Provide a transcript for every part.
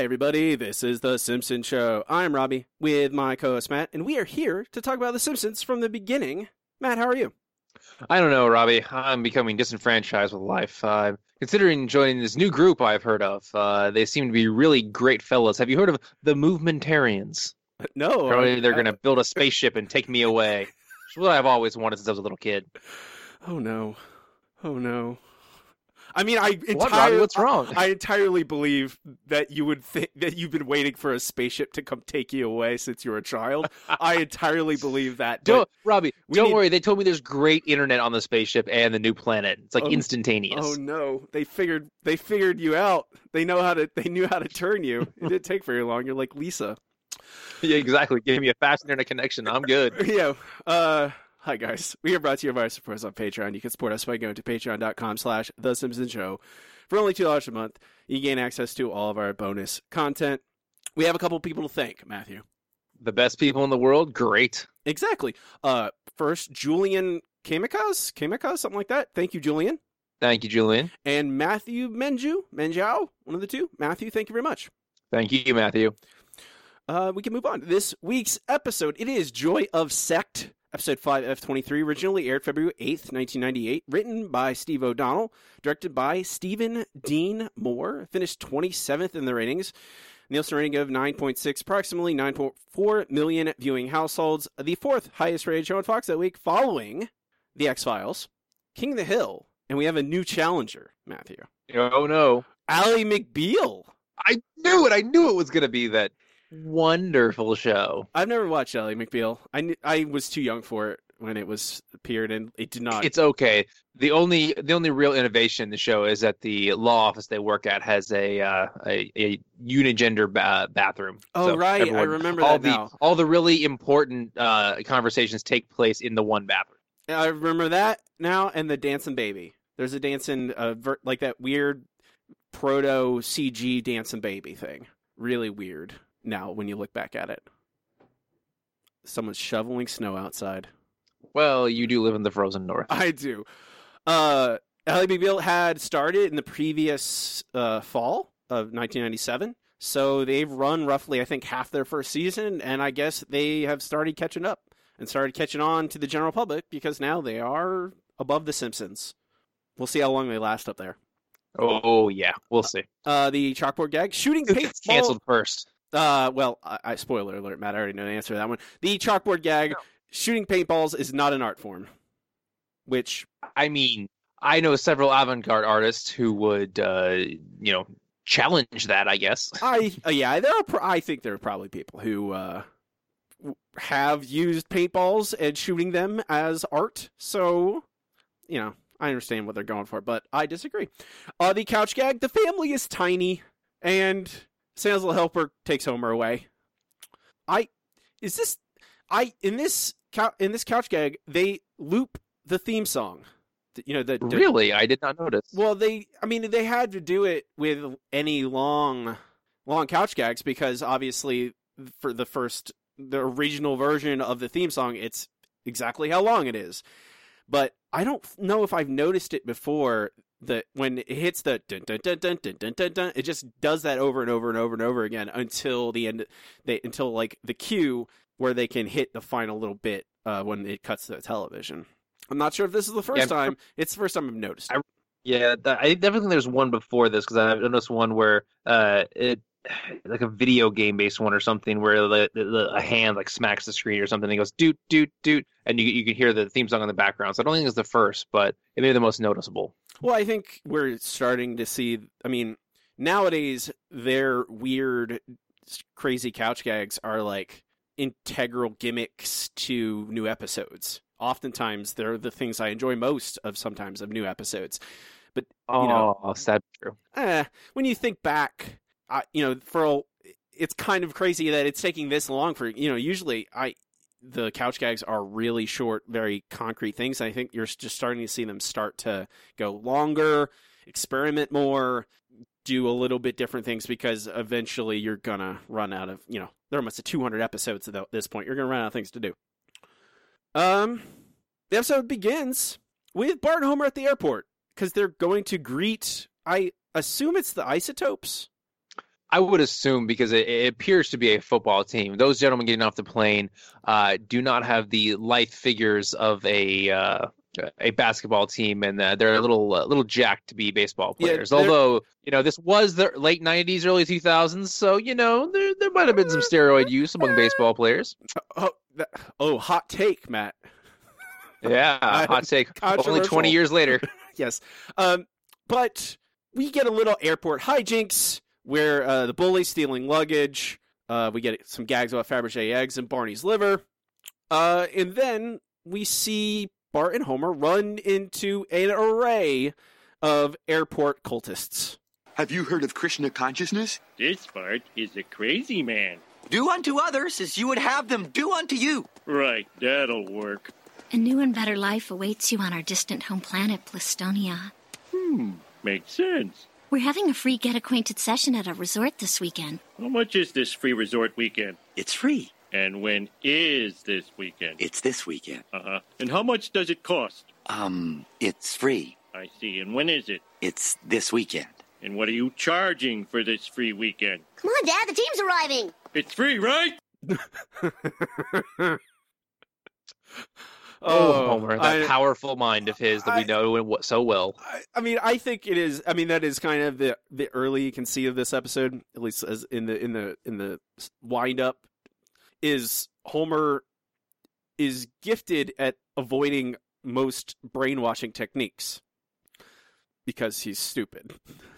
Hi, everybody. This is The Simpsons Show. I'm Robbie with my co host Matt, and we are here to talk about The Simpsons from the beginning. Matt, how are you? I don't know, Robbie. I'm becoming disenfranchised with life. I'm uh, considering joining this new group I've heard of, uh, they seem to be really great fellows. Have you heard of the Movementarians? No. Apparently, I- they're going to build a spaceship and take me away. It's what I've always wanted since I was a little kid. Oh, no. Oh, no. I mean, I What, Robbie? entirely, What's wrong? I entirely believe that you would think that you've been waiting for a spaceship to come take you away since you were a child. I entirely believe that. Don't, Robbie, don't need- worry. They told me there's great internet on the spaceship and the new planet. It's like Oh. instantaneous. Oh no! They figured they figured you out. They know how to. They knew how to turn you. It didn't take very long. You're like Lisa. Yeah, exactly. Give me a fast internet connection. I'm good. yeah. Uh, hi guys. We are brought to you by our supporters on Patreon. You can support us by going to patreon.com slash The Simpsons Show. For only $2 a month, you gain access to all of our bonus content. We have a couple people to thank, Matthew. The best people in the world. Great. Exactly. Uh, first, Julian Kamikaz? Kamikaz? Something like that. Thank you, Julian. Thank you, Julian. And Matthew Menju? Menjao? One of the two. Matthew, thank you very much. Thank you, Matthew. Uh, we can move on. This week's episode, it is Joy of Sect, episode 5F23, originally aired February 8th, 1998, written by Steve O'Donnell, directed by Stephen Dean Moore, finished 27th in the ratings. Nielsen rating of 9.6, approximately 9.4 million viewing households, the fourth highest rated show on Fox that week, following The X Files, King of the Hill, and we have a new challenger, Matthew. Oh no. Ally McBeal. I knew it. I knew it was going to be that wonderful show. I've never watched Ally McBeal. I I was too young for it when it was appeared, and it did not. It's okay. The only the only real innovation in the show is that the law office they work at has a uh, a, a unigender ba- bathroom. Oh, So right. I remember all that the now. all the really important uh, conversations take place in the one bathroom. I remember that now, and the dancing baby. There's a dancing, uh, ver- like that weird proto CG dancing baby thing. Really weird. Now, when you look back at it, someone's shoveling snow outside. Well, you do live in the frozen north. I do. Uh, had started in the previous uh, fall of 1997. So they've run roughly, I think, half their first season, and I guess they have started catching up and started catching on to the general public because now they are above The Simpsons. We'll see how long they last up there. Oh yeah, we'll see. Uh, the chalkboard gag shooting paintball. canceled first? Uh, well, I, I spoiler alert, Matt. I already know the answer to that one. The chalkboard gag shooting paintballs is not an art form, which I mean, I know several avant-garde artists who would, uh, you know, challenge that. I guess. I uh, yeah, there are. Pro- I think there are probably people who uh, have used paintballs and shooting them as art. So, you know, I understand what they're going for, but I disagree. Uh, the couch gag: the family is tiny, and Santa's little helper takes Homer away. I is this I in this in this couch gag they loop the theme song. You know the, the Really, I did not notice. well, they, I mean, they had to do it with any long, long couch gags because obviously, for the first, the original version of the theme song, it's exactly how long it is. But I don't know if I've noticed it before that when it hits the dun dun dun dun dun dun dun, dun it just does that over and over and over and over again until the end, they until like the cue where they can hit the final little bit uh, when it cuts to the television. I'm not sure if this is the first Yeah, time. It's the first time I've noticed. I- Yeah, I definitely think there's one before this because I've noticed one where uh, it like a video game based one or something where the, the, the- a hand like smacks the screen or something and it goes doot doot doot and you you can hear the theme song in the background. So I don't think it's the first, but it may be the most noticeable. Well, I think we're starting to see. I mean, nowadays their weird, crazy couch gags are like integral gimmicks to new episodes. Oftentimes, they're the things I enjoy most of sometimes of new episodes. But you oh, know- sad true. Eh, when you think back, I, you know, for a, it's kind of crazy that it's taking this long for you know. Usually, I the couch gags are really short, very concrete things. I think you're just starting to see them start to go longer, experiment more, do a little bit different things because eventually you're gonna run out of you know. There are almost 200 episodes at this point. You're gonna run out of things to do. Um, the episode begins with Bart and Homer at the airport because they're going to greet. I assume it's the isotopes. I would assume because it, it, appears to be a football team. Those gentlemen getting off the plane uh, do not have the life figures of a uh, a basketball team, and uh, they're a little uh, little jacked to be baseball players. Yeah, Although you know this was the late '90s, early 2000s, so you know there there might have been some steroid use among baseball players. Oh, oh hot take, Matt. Yeah, hot take. Only 20 years later. yes, um, but we get a little airport hijinks where uh, the bully stealing luggage. Uh, we get some gags about Fabergé eggs and Barney's liver. Uh, and then we see Bart and Homer run into an array of airport cultists. Have you heard of Krishna consciousness? This Bart is a crazy man. Do unto others as you would have them do unto you. Right, that'll work. A new and better life awaits you on our distant home planet, Blisstonia. Hmm, makes sense. We're having a free get acquainted session at a resort this weekend. How much is this free resort weekend? It's free. And when is this weekend? It's this weekend. Uh huh. And how much does it cost? Um, it's free. I see. And when is it? It's this weekend. And what are you charging for this free weekend? Come on, Dad, the team's arriving. It's free, right? Oh, Homer, that I, powerful mind of his that I, we know so well. I, I, mean, I think it is. I mean, that is kind of the the early conceit of this episode, at least as in the in the in the wind up, is Homer is gifted at avoiding most brainwashing techniques because he's stupid.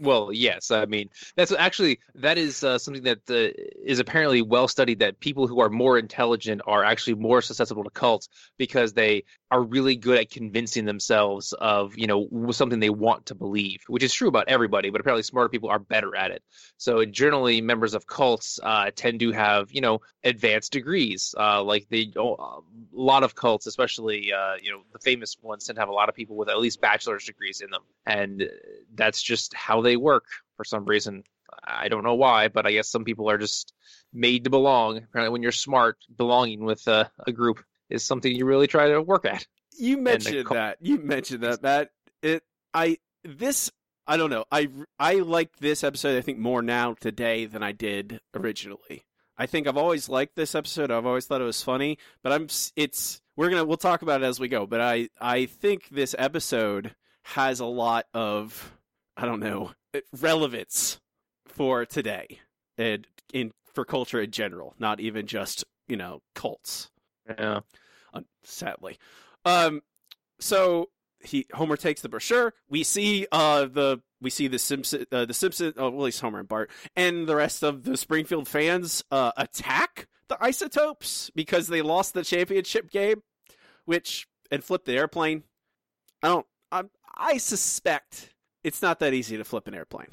Well, yes. I mean, that's actually that is uh, something that uh, is apparently well studied. That people who are more intelligent are actually more susceptible to cults because they are really good at convincing themselves of you know something they want to believe, which is true about everybody. But apparently, smarter people are better at it. So generally, members of cults uh, tend to have you know advanced degrees. Uh, like the oh, a lot of cults, especially uh, you know the famous ones, tend to have a lot of people with at least bachelor's degrees in them, and that's just how they work for some reason. I don't know why, but I guess some people are just made to belong. Apparently, when you're smart, belonging with a, a group is something you really try to work at. You mentioned that. You mentioned that. That it. I this. I don't know. I I like this episode. I think more now today than I did originally. I think I've always liked this episode. I've always thought it was funny, but I'm. It's we're gonna we'll talk about it as we go. But I I think this episode has a lot of I don't know relevance for today and in for culture in general, not even just you know cults. Yeah, sadly. Um, so he Homer takes the brochure. We see uh the we see the Simpson uh, the Simpson oh well, at least Homer and Bart and the rest of the Springfield fans uh attack the isotopes because they lost the championship game, which and flip the airplane. I don't. I I suspect it's not that easy to flip an airplane.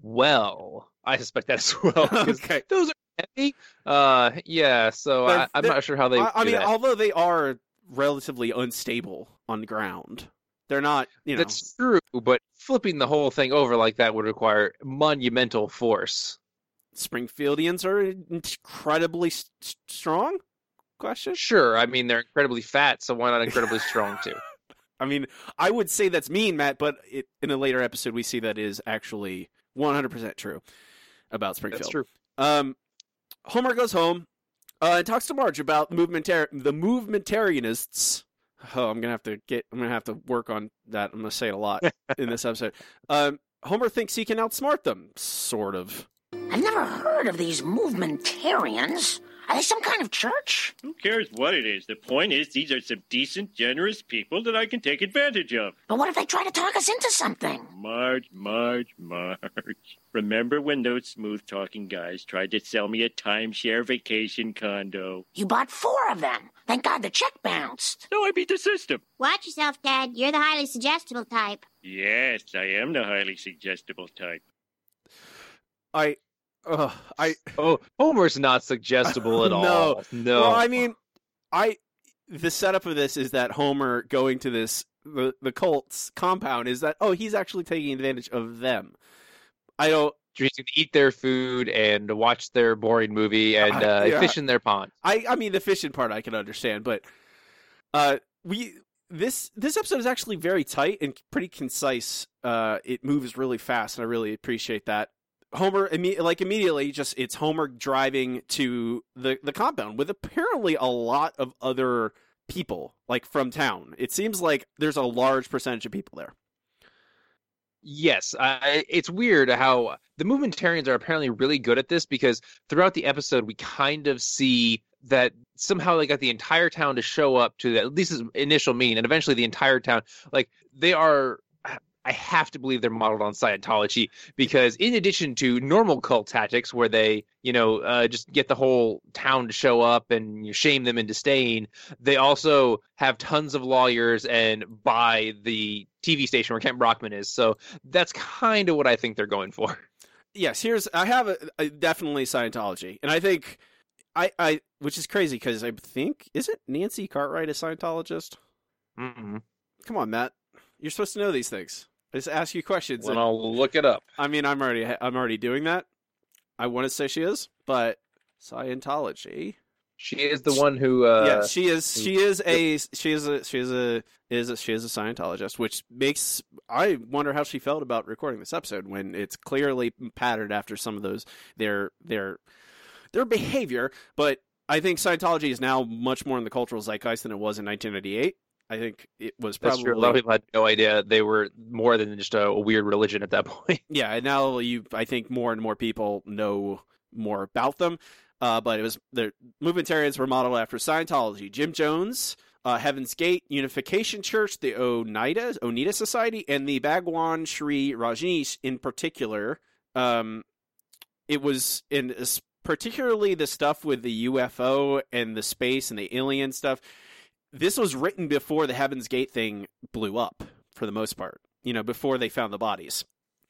Well, I suspect that as well. okay. Those are heavy. Uh, yeah. So I, am not sure how they. I, I mean, that. although they are relatively unstable on the ground, they're not. You know, that's true. But flipping the whole thing over like that would require monumental force. Springfieldians are incredibly st- strong. Question. Sure. I mean, they're incredibly fat, so why not incredibly strong too? I mean, I would say that's mean, Matt, but it, in a later episode, we see that is actually 100% true about Springfield. That's true. Um, Homer goes home uh, and talks to Marge about movementar- the movementarianists. Oh, I'm gonna have to get. I'm gonna have to work on that. I'm gonna say it a lot in this episode. Um, Homer thinks he can outsmart them, sort of. I've never heard of these movementarians. Are they some kind of church? Who cares what it is? The point is, these are some decent, generous people that I can take advantage of. But what if they try to talk us into something? Marge, Marge, Marge. Remember when those smooth talking guys tried to sell me a timeshare vacation condo? You bought four of them. Thank God the check bounced. No, I beat the system. Watch yourself, Dad. You're the highly suggestible type. Yes, I am the highly suggestible type. I uh, I oh Homer's not suggestible at no. all. No, well, I mean, I the setup of this is that Homer going to this the the Colts compound is that oh he's actually taking advantage of them. I don't. To eat their food and watch their boring movie and uh, yeah. fish in their pond. I I mean the fishing part I can understand, but uh we this this episode is actually very tight and pretty concise. Uh, it moves really fast, and I really appreciate that Homer like immediately just it's Homer driving to the the compound with apparently a lot of other people like from town. It seems like there's a large percentage of people there. Yes, it's weird how uh, the movementarians are apparently really good at this because throughout the episode we kind of see that somehow they got the entire town to show up to the, at least his initial meeting and eventually the entire town like they are I have to believe they're modeled on Scientology because, in addition to normal cult tactics where they, you know, uh, just get the whole town to show up and you shame them into staying, they also have tons of lawyers and buy the TV station where Kent Brockman is. So that's kind of what I think they're going for. Yes, here's I have a, a definitely Scientology, and I think I I which is crazy because I think isn't Nancy Cartwright a Scientologist? Mm-mm. Come on, Matt, you're supposed to know these things. I just ask you questions. And- I'll look it up. I mean, I'm already I'm already doing that. I want to say she is, but Scientology. She is the one who. Uh, yeah, she is. She is a. She is a. She is a. Is a, she is a Scientologist, which makes I wonder how she felt about recording this episode when it's clearly patterned after some of those their their their behavior. But I think Scientology is now much more in the cultural zeitgeist than it was in 1998. I think it was That's probably true. A lot of people had no idea they were more than just a, a weird religion at that point. yeah, and now you I think more and more people know more about them. Uh, but it was the movementarians were modeled after Scientology, Jim Jones, uh, Heaven's Gate, Unification Church, the Oneida Oneida Society, and the Bhagwan Shree Rajneesh in particular. Um, it was in particularly the stuff with the UFO and the space and the alien stuff. This was written before the Heaven's Gate thing blew up, for the most part. You know, before they found the bodies.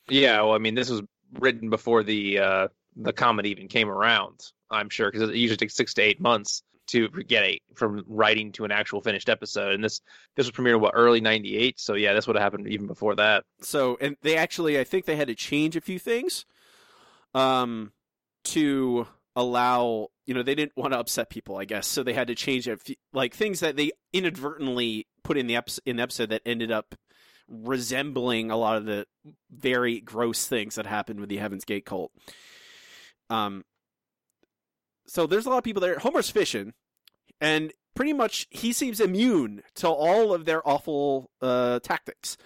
Yeah, well, I mean, this was written before the uh, the comet even came around. I'm sure because it usually takes six to eight months to get a from writing to an actual finished episode, and this this was premiered what early '98. So yeah, this would have happened even before that. So, and they actually, I think they had to change a few things, um, to allow, you know, they didn't want to upset people, I guess. So they had to change a few, like things that they inadvertently put in the episode, in the episode that ended up resembling a lot of the very gross things that happened with the Heaven's Gate cult. Um, so there's a lot of people there. Homer's fishing, and pretty much he seems immune to all of their awful uh, tactics.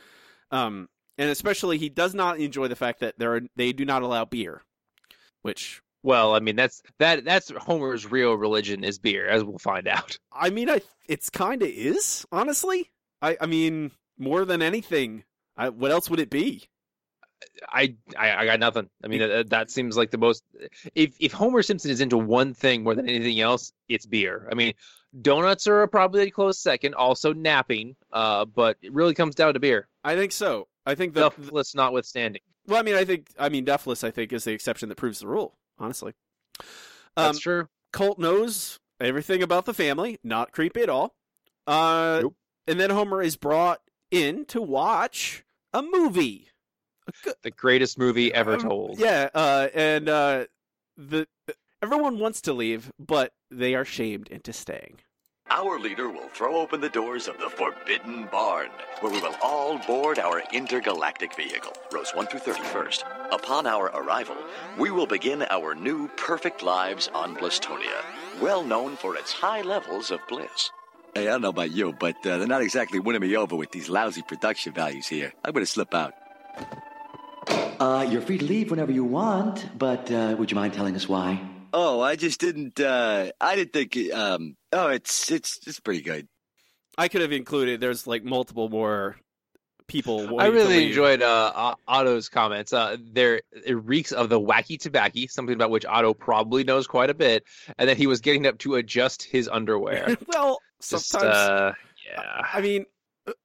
Um, and especially he does not enjoy the fact that there are, they do not allow beer, which Well, I mean, that's that that's Homer's real religion is beer, as we'll find out. I mean, I it's kind of is honestly. I I mean, more than anything, I, what else would it be? I, I I got nothing. I mean, that, that seems like the most. If if Homer Simpson is into one thing more than anything else, it's beer. I mean, donuts are probably a close second. Also napping. Uh, but it really comes down to beer. I think so. I think the, Duffless notwithstanding. well, I mean, I think I mean, Duffless. I think is the exception that proves the rule. Honestly, That's um, true. Colt knows everything about the family. Not creepy at all. Uh, Nope. and then Homer is brought in to watch a movie. The greatest movie ever Um, told. Yeah, uh, and uh, the everyone wants to leave, but they are shamed into staying. Our leader will throw open the doors of the Forbidden Barn, where we will all board our intergalactic vehicle, rows 1 through 31st. Upon our arrival, we will begin our new perfect lives on Blisstonia, well known for its high levels of bliss. Hey, I don't know about you, but uh, they're not exactly winning me over with these lousy production values here. I'm going to slip out. Uh, you're free to leave whenever you want, but uh, would you mind telling us why? Oh, I just didn't. Uh, I didn't think. Um, oh, it's it's it's pretty good. I could have included. There's like multiple more people. I really enjoyed uh, Otto's comments. Uh, there, it reeks of the wacky tobacco, something about which Otto probably knows quite a bit, and that he was getting up to adjust his underwear. well, Just, sometimes uh, yeah, I mean,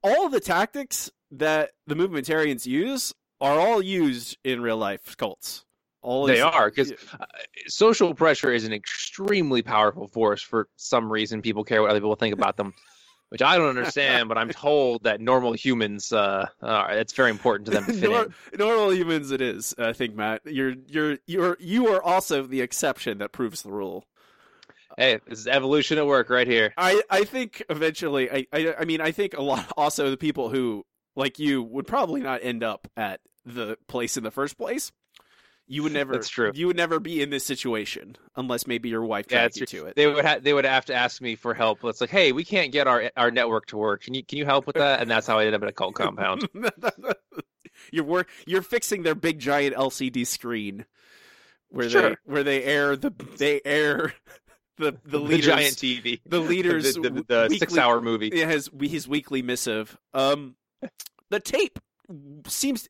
all the tactics that the movementarians use are all used in real life cults. All they are because uh, social pressure is an extremely powerful force. For some reason, people care what other people think about them, which I don't understand. but I'm told that normal humans, uh, uh, it's very important to them to fit Nor- normal humans, it is. I think Matt, you're you're you're you are also the exception that proves the rule. Hey, this is evolution at work right here. I, I think eventually I, I I mean I think a lot also the people who like you would probably not end up at the place in the first place. You would never. That's true. You would never be in this situation unless maybe your wife Yeah, dragged you to it. They would ha- they would have to ask me for help. It's like, hey, we can't get our our network to work. Can you can you help with that? And that's how I ended up in a cult compound. you're work. You're fixing their big giant LCD screen, where they where they air the they air the the the leaders giant TV, the leaders the, the, the weekly- six hour movie. Yeah, his his weekly missive. Um, the tape seems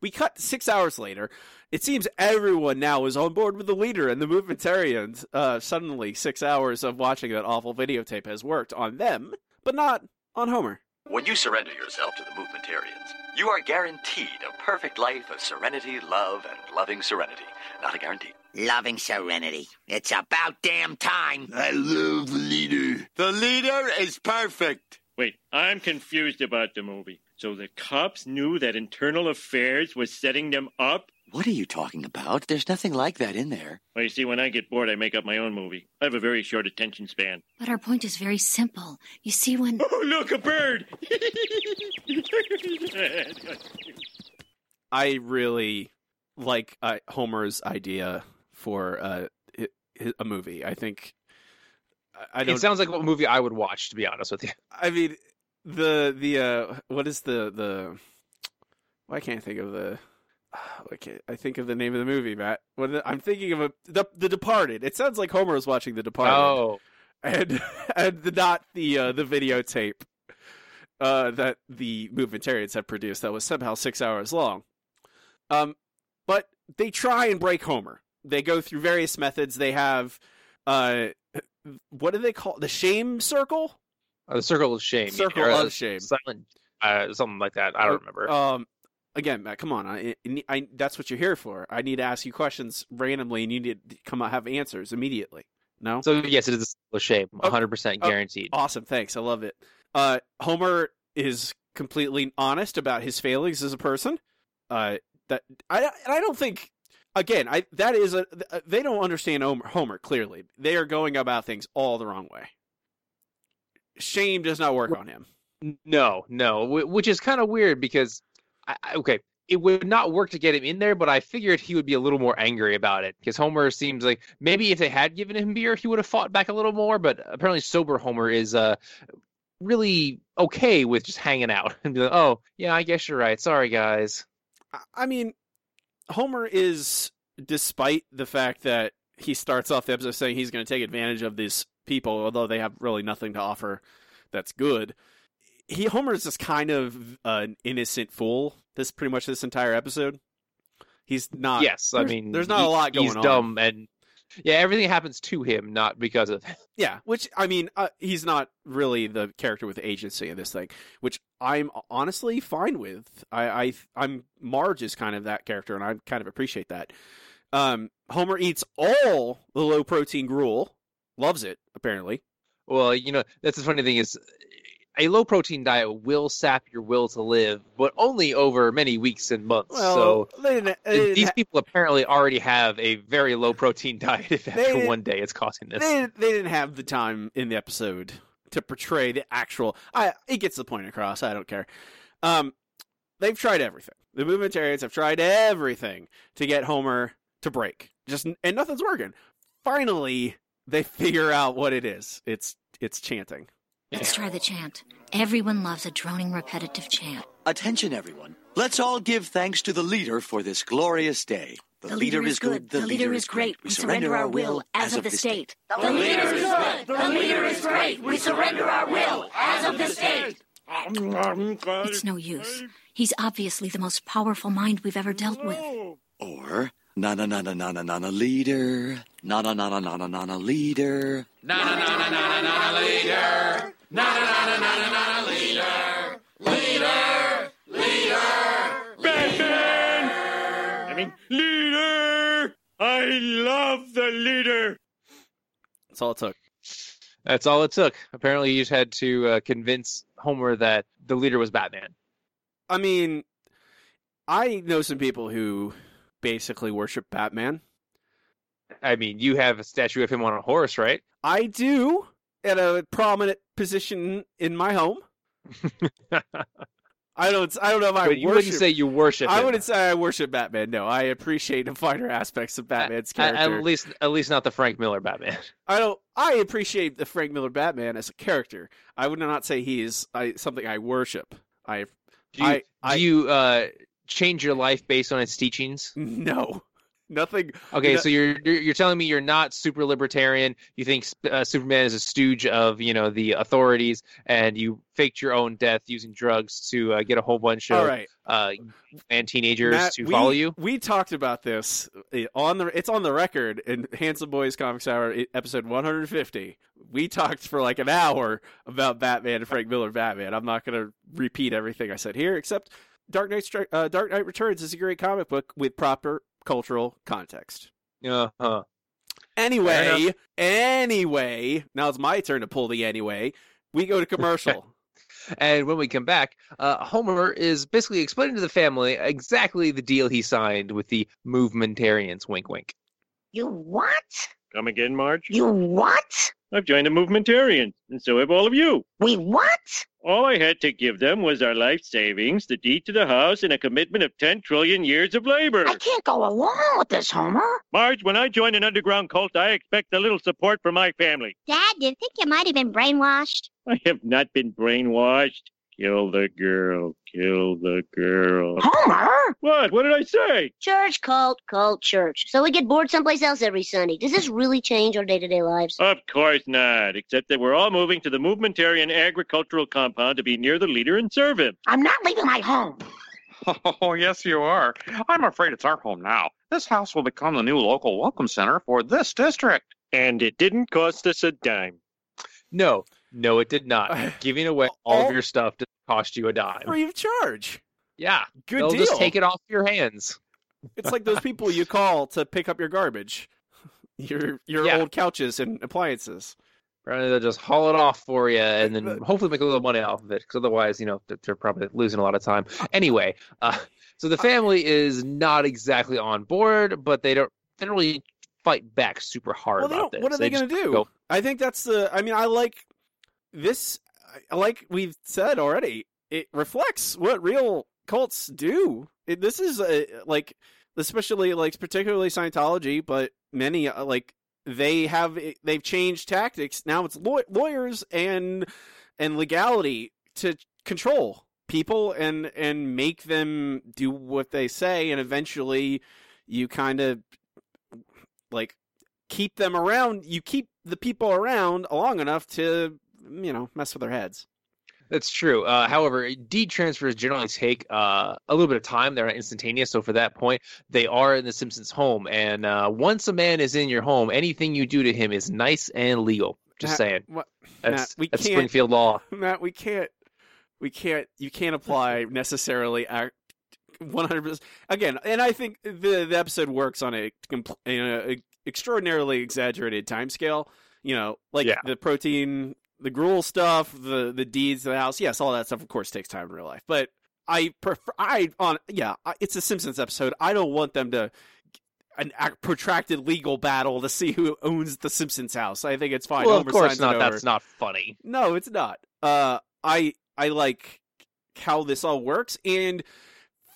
we cut six hours later. It seems everyone now is on board with the leader and the movementarians. Uh, suddenly, six hours of watching that awful videotape has worked on them, but not on Homer. When you surrender yourself to the movementarians, you are guaranteed a perfect life of serenity, love, and loving serenity. Not a guarantee. Loving serenity. It's about damn time. I love the leader. The leader is perfect. Wait, I'm confused about the movie. So the cops knew that internal affairs was setting them up? What are you talking about? There's nothing like that in there. Well, you see, when I get bored, I make up my own movie. I have a very short attention span. But our point is very simple. You see, when. Oh, look, a bird! I really like uh, Homer's idea for uh, hi- hi- a movie. I think I- I don't. It sounds like a movie I would watch, to be honest with you. I mean, the the uh, what is the the? Why can't I think of the? I. I think of the name of the movie, Matt. What the- I'm thinking of a the the Departed. It sounds like Homer was watching the Departed, Oh, and and the, not the uh, the videotape uh, that the movementarians have produced that was somehow six hours long. Um, but they try and break Homer. They go through various methods. They have uh, what do they call the shame circle? uh, the Circle of Shame. Circle or, uh, of Shame. Silent, uh, something like that. I don't remember. Um, again, Matt, come on. I, I, that's what you're here for. I need to ask you questions randomly, and you need to come out have answers immediately. No, so yes, it is a Circle of Shame, Oh, 100 percent oh, guaranteed. awesome. Thanks. I love it. Uh, Homer is completely honest about his failings as a person. Uh, that I I don't think. Again, I that is a they don't understand Homer, Homer clearly. They are going about things all the wrong way. Shame does not work on him. No, no, which is kind of weird because, I, okay, it would not work to get him in there, but I figured he would be a little more angry about it because Homer seems like maybe if they had given him beer, he would have fought back a little more. But apparently, sober Homer is uh really okay with just hanging out and be like, "Oh, yeah, I guess you're right. Sorry, guys." I mean, Homer is, despite the fact that he starts off the episode saying he's going to take advantage of these people, although they have really nothing to offer that's good. He Homer is just kind of an innocent fool. This pretty much this entire episode. He's not. yes, I mean, there's not a lot going He's on. dumb and yeah, everything happens to him, not because of. Yeah, which I mean, uh, he's not really the character with agency in this thing, which I'm honestly fine with. I, I I'm Marge is kind of that character, and I kind of appreciate that. Um, Homer eats all the low protein gruel, loves it apparently. Well, you know, that's the funny thing is a low protein diet will sap your will to live, but only over many weeks and months. Well, so they they these ha- people apparently already have a very low protein diet if after one day it's causing this. they didn't, they didn't have the time in the episode to portray the actual. I it gets the point across. I don't care. Um, they've tried everything. The movementarians have tried everything to get Homer to break. Just and nothing's working. Finally, they figure out what it is. It's it's chanting. Let's try the chant. Everyone loves a droning, repetitive chant. Attention, everyone. Let's all give thanks to the leader for this glorious day. The, leader, is good. The, leader is great. We surrender our will as of the state. The leader is good. The leader is great. We surrender our will as of the state. It's no use. He's obviously the most powerful mind we've ever dealt with. Or na na na na na na na na leader. Na na na na na na na na leader. na na na na na na na leader. Batman! I mean, leader! I love the leader! That's all it took. That's all it took. Apparently, you just had to uh, convince Homer that the leader was Batman. I mean, I know some people who basically worship Batman. I mean, you have a statue of him on a horse, right? I do at a prominent position in my home. I don't. I don't know if I But you worship. wouldn't say you worship. I him. wouldn't say I worship Batman. No, I appreciate the finer aspects of Batman's At, character. at least, at least not the Frank Miller Batman. I don't. I appreciate the Frank Miller Batman as a character. I would not say he is I, something I worship. I Do you, I- I- you uh, change your life based on its teachings? no nothing. Okay, No- so you're you're you're telling me you're not super libertarian. You think uh, Superman is a stooge of you know the authorities, and you faked your own death using drugs to uh, get a whole bunch of right, uh, and teenagers Matt, to we, follow you. We talked about this uh, on the. It's on the record in Handsome Boys Comics Hour e- episode 150. We talked for like an hour about Batman and Frank Miller Batman. I'm not going to repeat everything I said here, except Dark Knight uh, Dark Knight Returns is a great comic book with proper cultural context. Uh huh. Anyway, anyway, now it's my turn to pull the anyway. We go to commercial. And when we come back, uh, Homer is basically explaining to the family exactly the deal he signed with the movementarians. Wink, wink. You what? Come again, Marge? You what? I've joined the Movementarians, and so have all of you. We what? All I had to give them was our life savings, the deed to the house, and a commitment of 10 trillion years of labor. I can't go along with this, Homer. Marge, when I join an underground cult, I expect a little support from my family. Dad, do you think you might have been brainwashed? I have not been brainwashed. Kill the girl. Kill the girl. Homer? What? What did I say? Church, cult, cult, church. So we get bored someplace else every Sunday. Does this really change our day to day lives? Of course not, except that we're all moving to the Movementarian agricultural compound to be near the leader and serve him. I'm not leaving my home. Oh, yes, you are. I'm afraid it's our home now. This house will become the new local welcome center for this district. And it didn't cost us a dime. No, no, it did not. Giving away all of your stuff didn't cost you a dime. Free of charge. Yeah, Good they'll deal. just take it off your hands. It's like those people you call to pick up your garbage, your your Yeah. old couches and appliances. Rather they'll just haul it off for you and then hopefully make a little money off of it. Because otherwise, you know, they're- probably losing a lot of time. Uh, uh, anyway, uh, so the uh, family is not exactly on board, but they don't they don't really fight back super hard Well, about this. what are they, just going to do? go- I think that's the. I mean, I like this. Like we've said already, it reflects what real cults do. It, this is a, like, especially like particularly Scientology, but many uh, like they have they've changed tactics. Now it's law- lawyers and and legality to control people and and make them do what they say, and eventually you kind of like keep them around. You keep the people around long enough to you know mess with their heads. That's true. Uh, however, deed transfers generally take uh, a little bit of time. They're not instantaneous. So for that point, they are in the Simpsons' home. And uh, once a man is in your home, anything you do to him is nice and legal. Just Matt, saying. What, That's, Matt, that's Springfield law. Matt, we can't. We can't. You can't apply necessarily. One hundred percent. Again, and I think the the episode works on a, a extraordinarily exaggerated time scale. You know, like Yeah. the protein, the gruel stuff, the the deeds of the house. Yes, all that stuff, of course, takes time in real life. But I prefer. I on yeah. It's a Simpsons episode. I don't want them to an ac- protracted legal battle to see who owns the Simpsons house. I think it's fine. well, Homer of course not. That's not funny. No, it's not. Uh, I I like how this all works, and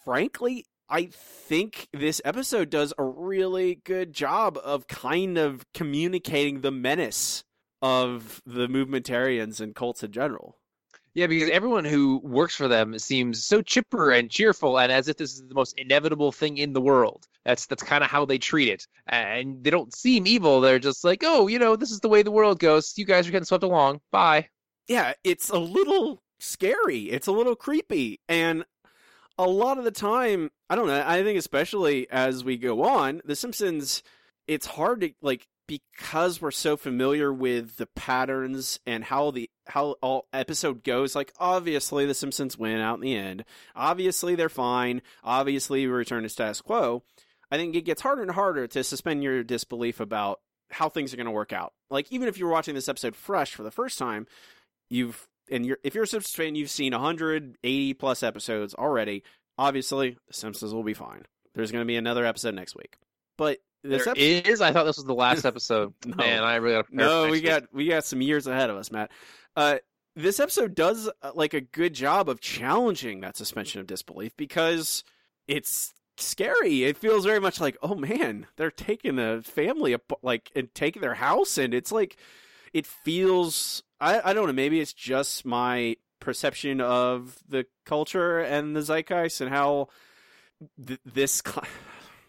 frankly, I think this episode does a really good job of kind of communicating the menace of the movementarians and cults in general. Yeah, because everyone who works for them seems so chipper and cheerful, and as if this is the most inevitable thing in the world. That's that's kind of how they treat it, and they don't seem evil. They're just like, oh, you know, this is the way the world goes. You guys are getting swept along. Bye. yeah, it's a little scary. It's a little creepy. And a lot of the time, I don't know, I think especially as we go on, The Simpsons, it's hard to like because we're so familiar with the patterns and how the how all episode goes like obviously the simpsons win out in the end. Obviously they're fine. Obviously we return to status quo. I think it gets harder and harder to suspend your disbelief about how things are going to work out. Like even if you're watching this episode fresh for the first time you've and you're if you're a Simpsons fan, you've seen 180 plus episodes already. Obviously, The Simpsons will be fine. There's going to be another episode next week, but this There episode, is. I thought this was the last episode. No. Man, I really no, we got we got some years ahead of us, Matt. Uh, this episode does uh, like a good job of challenging that suspension of disbelief because it's scary. It feels very much like, oh man, they're taking a family ap- like and taking their house, and it's like it feels. I I don't know. Maybe it's just my perception of the culture and the zeitgeist and how th- this.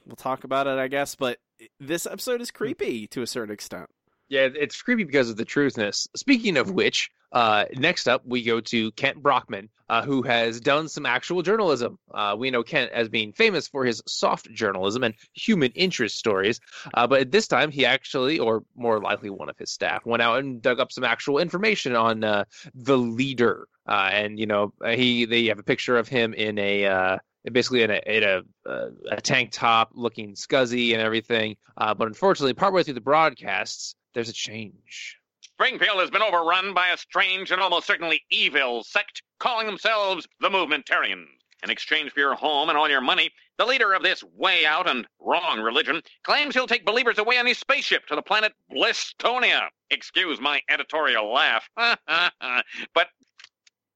We'll talk about it, I guess, but this episode is creepy to a certain extent. Yeah, it's creepy because of the truthness. Speaking of which, uh, next up we go to Kent Brockman, uh, who has done some actual journalism. Uh, we know Kent as being famous for his soft journalism and human interest stories, uh, but at this time he actually, or more likely one of his staff, went out and dug up some actual information on uh, the leader. Uh, and you know, he they have a picture of him in a basically in a in a, uh, a tank top, looking scuzzy and everything. Uh, but unfortunately, partway through the broadcasts, there's a change. Springfield has been overrun by a strange and almost certainly evil sect calling themselves the Movementarians. In exchange for your home and all your money, the leader of this way out and wrong religion claims he'll take believers away on his spaceship to the planet Blisstonia. Excuse my editorial laugh. but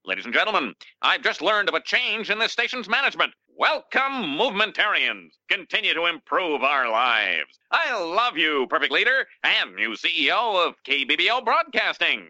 Ladies and gentlemen, I've just learned of a change in this station's management. Welcome, Movementarians. Continue to improve our lives. I love you, Perfect Leader, and new CEO of KBBL Broadcasting.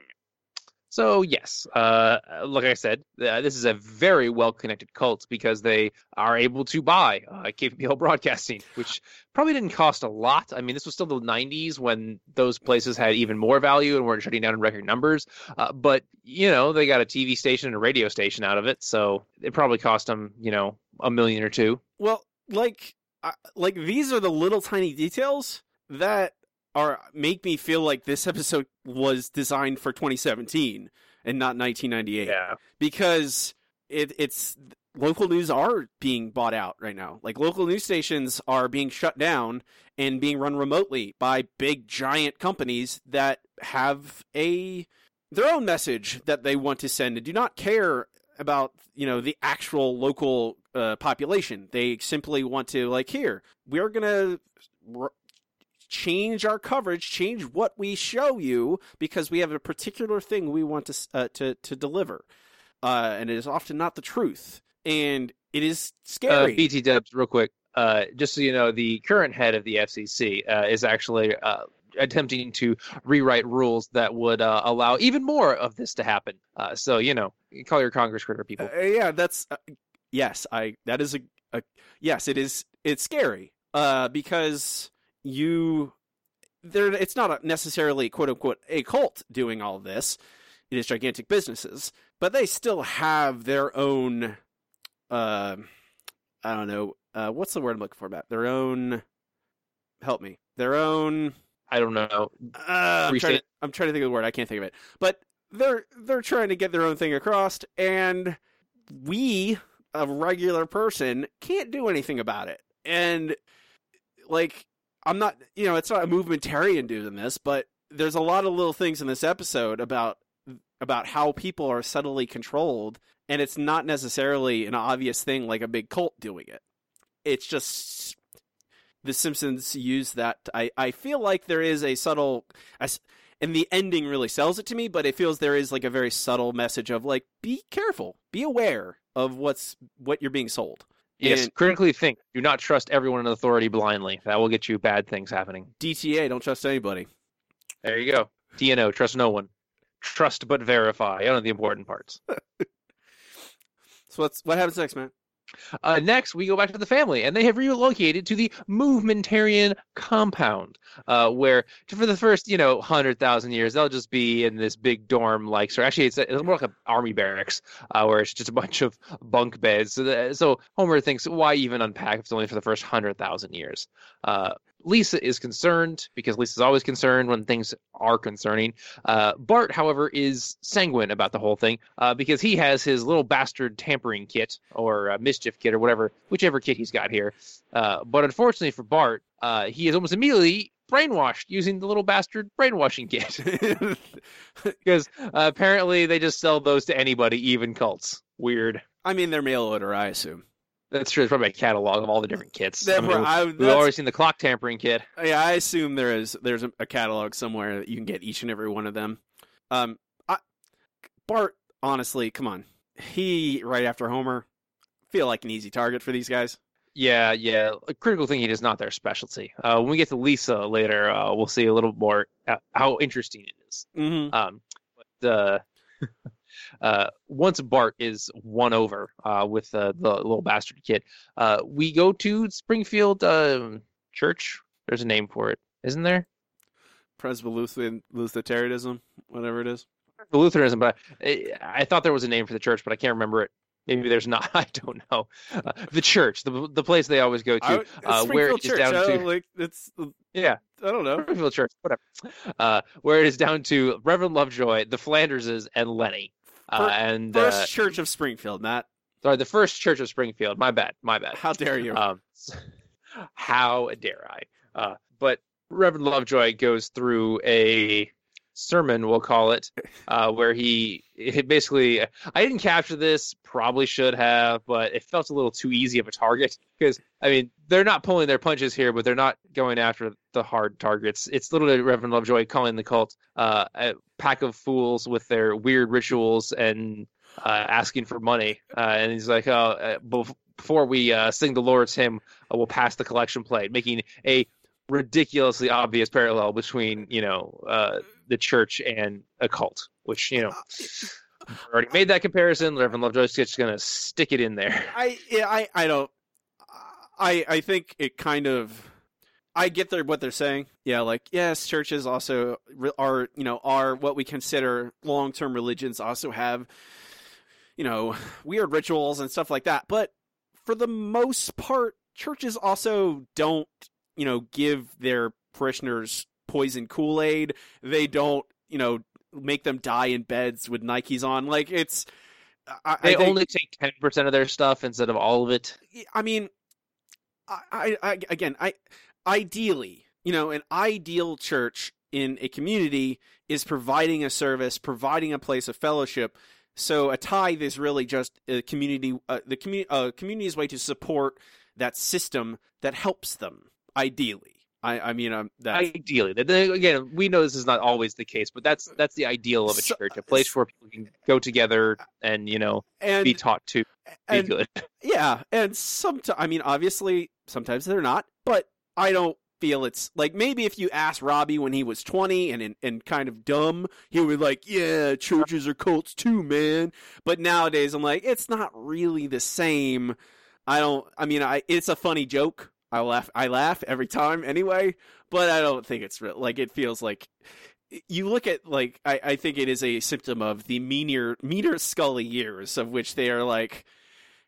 So yes, uh, like I said, uh, this is a very well-connected cult because they are able to buy uh, Broadcasting, which probably didn't cost a lot. I mean, this was still the '90s when those places had even more value and weren't shutting down in record numbers. Uh, but you know, they got a TV station and a radio station out of it, so it probably cost them, you know, a million or two. Well, like, like these are the little tiny details that are make me feel like this episode was designed for 2017 and not 1998. Yeah. Because it, it's local news are being bought out right now. Like local news stations are being shut down and being run remotely by big giant companies that have a their own message that they want to send and do not care about you know the actual local uh, population. They simply want to like here we're gonna change our coverage, change what we show you because we have a particular thing we want to uh, to to deliver, uh, and it is often not the truth, and it is scary. Uh, BT Dubs, real quick, uh, just so you know, the current head of the FCC uh, is actually. Uh, attempting to rewrite rules that would allow even more of this to happen. so you know, you call your Congress critter people. yeah, that's yes. I that is a, a yes. It is. It's scary because you there it's not necessarily quote unquote a cult doing all this. It is gigantic businesses but they still have their own uh i don't know uh what's the word i'm looking for about their own help me their own i don't know. uh, I'm, trying to, I'm trying to think of the word i can't think of it. But they're they're trying to get their own thing across and we a regular person can't do anything about it. And like I'm not, you know, it's not a movementarian doing this, but there's a lot of little things in this episode about about how people are subtly controlled, and it's not necessarily an obvious thing like a big cult doing it. It's just the Simpsons use that. I I feel like there is a subtle, and the ending really sells it to me, but it feels there is like a very subtle message of like, be careful, be aware of what's what you're being sold. Yes, and critically think. Do not trust everyone in authority blindly. That will get you bad things happening. DTA, don't trust anybody. There you go. DNO, trust no one. Trust but verify. I don't know the important parts. so what's what happens next, man? Uh, next, we go back to the family, and they have relocated to the Movementarian compound, uh, where for the first, you know, hundred thousand years, they'll just be in this big dorm, like so. Actually, it's, it's more like an army barracks, uh, where it's just a bunch of bunk beds. So, the, so Homer thinks, why even unpack if it's only for the first hundred thousand years? Lisa is concerned because Lisa's always concerned when things are concerning. Uh, Bart, however, is sanguine about the whole thing uh, because he has his little bastard tampering kit or uh, mischief kit or whatever, whichever kit he's got here. Uh, but unfortunately for Bart, uh, he is almost immediately brainwashed using the little bastard brainwashing kit because uh, apparently they just sell those to anybody, even cults. Weird. I mean, they're mail order, I assume. That's true. It's probably a catalog of all the different kits. I mean, I, we've already seen the clock tampering kit. Yeah, I assume there is there's a, a, catalog somewhere that you can get each and every one of them. Um, I, Bart, honestly, come on, he right after Homer, feel like an easy target for these guys. Yeah, yeah. A Critical thinking is not their specialty. Uh, when we get to Lisa later, uh, we'll see a little more how interesting it is. Mm-hmm. Um, but uh, uh, once Bart is won over uh, with uh, the little bastard kid, uh, we go to Springfield um, Church. There's a name for it, isn't there? Presbyterianism, whatever it is. The Lutheranism, but I, I thought there was a name for the church, but I can't remember it. Maybe there's not. I don't know. Uh, the church, the the place they always go to, uh, where it is church, down to like it's yeah. I don't know. Springfield Church, whatever. Uh, where it is down to Reverend Lovejoy, the Flanderses, and Lenny. Uh, and first uh, church of Springfield, Matt. Sorry, the first church of Springfield. My bad. My bad. How dare you? Um, how dare I? Uh, but Reverend Lovejoy goes through a sermon, we'll call it, uh, where he it basically. I didn't capture this, probably should have, but it felt a little too easy of a target because I mean they're not pulling their punches here, but they're not going after the hard targets. It's literally Reverend Lovejoy calling the cult uh, a pack of fools with their weird rituals and uh, asking for money, uh, and he's like, "Oh, uh, before we uh, sing the Lord's hymn, uh, we'll pass the collection plate," making a ridiculously obvious parallel between you know uh, the church and a cult, which you know already made that comparison. Reverend Lovejoy's just gonna stick it in there. I yeah, I I don't. I I think it kind of. I get their what they're saying. Yeah, like yes, churches also are you know are what we consider long term religions. Also have you know weird rituals and stuff like that. But for the most part, churches also don't you know give their parishioners poison Kool Aid. They don't you know make them die in beds with Nikes on. Like it's I, they I think, only take ten percent of their stuff instead of all of it. I mean, I, I again, I ideally, you know, an ideal church in a community is providing a service, providing a place of fellowship. So a tithe is really just a community, uh, the community, uh, community's way to support that system that helps them. Ideally, I, I mean, um, that's... ideally. Again, we know this is not always the case, but that's that's the ideal of a so, church, a place where people can go together and you know and, be taught to be good. Yeah, and sometimes, I mean, obviously, sometimes they're not, but I don't feel it's like maybe if you ask Robbie when he was 20 and, and and kind of dumb, he would be like, yeah, churches are cults too, man. But nowadays I'm like, it's not really the same. I don't I mean, I it's a funny joke. I laugh I laugh every time anyway, but I don't think it's real. Like it feels like you look at like I, I think it is a symptom of the meaner meaner Scully years of which they are like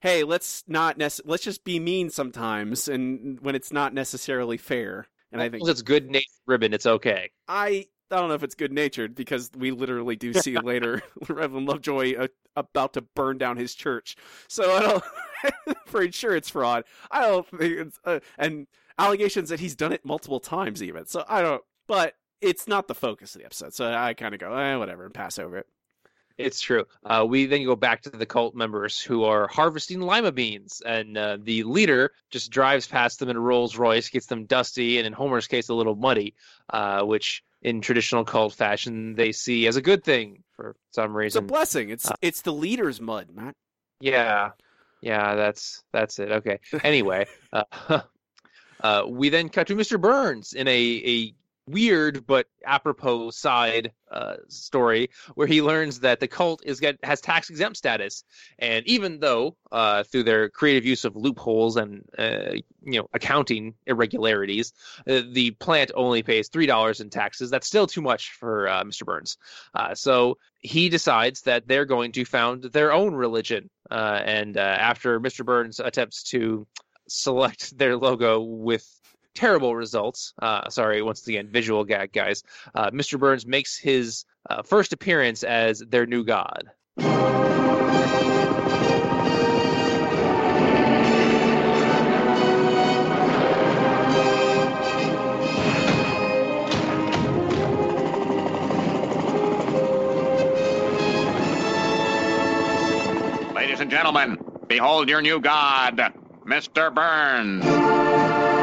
hey, let's not let's just be mean sometimes, and when it's not necessarily fair. And I think it's good natured ribbon. It's okay. I I don't know if it's good natured because we literally do see later Reverend Lovejoy uh, about to burn down his church. So I don't. pretty insurance fraud. I don't think it's uh, and allegations that he's done it multiple times even. So I don't. But it's not the focus of the episode. So I kind of go, eh, whatever, and pass over it. It's true. Uh, we then go back to the cult members who are harvesting lima beans, and uh, the leader just drives past them in a Rolls Royce, gets them dusty, and in Homer's case, a little muddy, uh, which in traditional cult fashion they see as a good thing for some reason. It's a blessing. It's it's the leader's mud, Matt. Yeah, yeah, that's that's it. Okay. Anyway, uh, uh, we then cut to Mr. Burns in a a weird but apropos side uh, story where he learns that the cult is get, has tax exempt status, and even though uh, through their creative use of loopholes and uh, you know accounting irregularities, uh, the plant only pays three dollars in taxes. That's still too much for uh, Mr. Burns. Uh, so he decides that they're going to found their own religion, and after Mr. Burns attempts to select their logo with terrible results. Uh, sorry, once again, visual gag, guys. Uh, Mr. Burns makes his uh, first appearance as their new god. Ladies and gentlemen, behold your new god, Mr. Burns.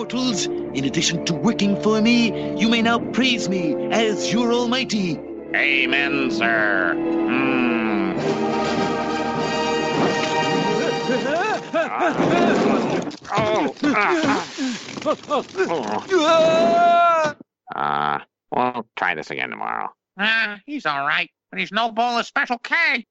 Mortals. In addition to working for me, you may now praise me as your almighty. Amen, sir. Mm. oh, ah, uh, we'll try this again tomorrow. Ah, he's all right, but he's no bowl of Special K.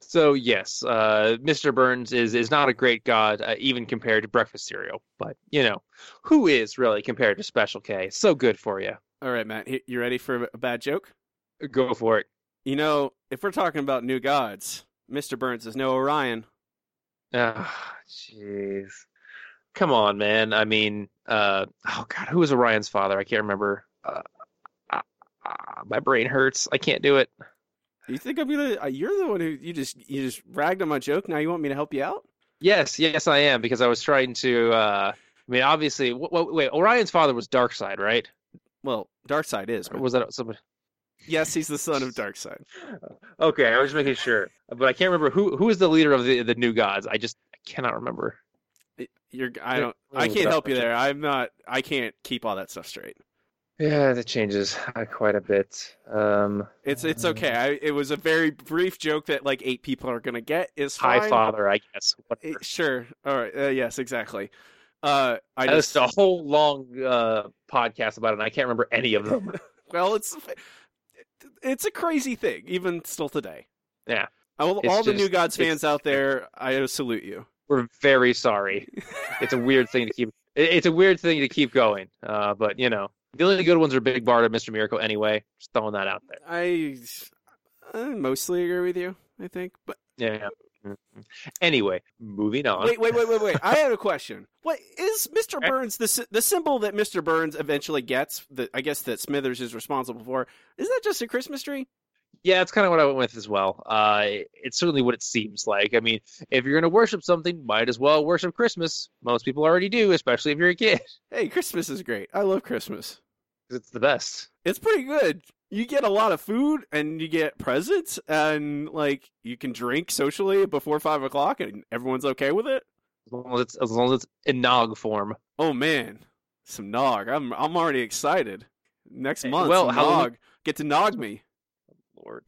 So yes, uh, Mr. Burns is is not a great god, uh, even compared to breakfast cereal. But you know, who is really compared to Special K? So good for you. All right, Matt, you ready for a bad joke? Go for it. You know, if we're talking about new gods, Mr. Burns is no Orion. Ah, jeez. Come on, man. I mean, uh, oh god, who was Orion's father? I can't remember. Uh, uh, uh, my brain hurts. I can't do it. You think I'm gonna? Uh, you're the one who you just you just ragged on my joke. Now you want me to help you out? Yes, yes, I am because I was trying to. uh I mean, obviously, w- w- wait. Orion's father was Darkseid, right? Well, Darkseid is. Or was that somebody? Yes, he's the son of Darkseid. okay, I was just making sure, but I can't remember who who is the leader of the the new gods. I just I cannot remember. You're. I don't. I can't help you there. I'm not. I can't keep all that stuff straight. Yeah, that changes uh, quite a bit. Um, it's it's okay. I, it was a very brief joke that like eight people are gonna get. Is High Father, I guess. It, sure. All right. Uh, yes, exactly. Uh, I just a whole long uh, podcast about it. and I can't remember any of them. well, it's it's a crazy thing, even still today. Yeah. All, all just, the New Gods fans out there, I salute you. We're very sorry. it's a weird thing to keep. It's a weird thing to keep going. Uh, but you know, the only good ones are Big Barda and Mr. Miracle anyway. Just throwing that out there. I, I mostly agree with you, I think. But yeah. Mm-hmm. Anyway, moving on. Wait, wait, wait, wait, wait. I have a question. What is Mr. Burns the the symbol that Mr. Burns eventually gets? That I guess that Smithers is responsible for. Is that just a Christmas tree? Yeah, it's kind of what I went with as well. Uh, it's certainly what it seems like. I mean, if you're going to worship something, might as well worship Christmas. Most people already do, especially if you're a kid. Hey, Christmas is great. I love Christmas. It's the best. It's pretty good. You get a lot of food and you get presents and like you can drink socially before five o'clock and everyone's okay with it. As long as it's as long as it's in nog form. Oh man, some nog. I'm I'm already excited. Next month, well, how nog. Get to nog me. Lord.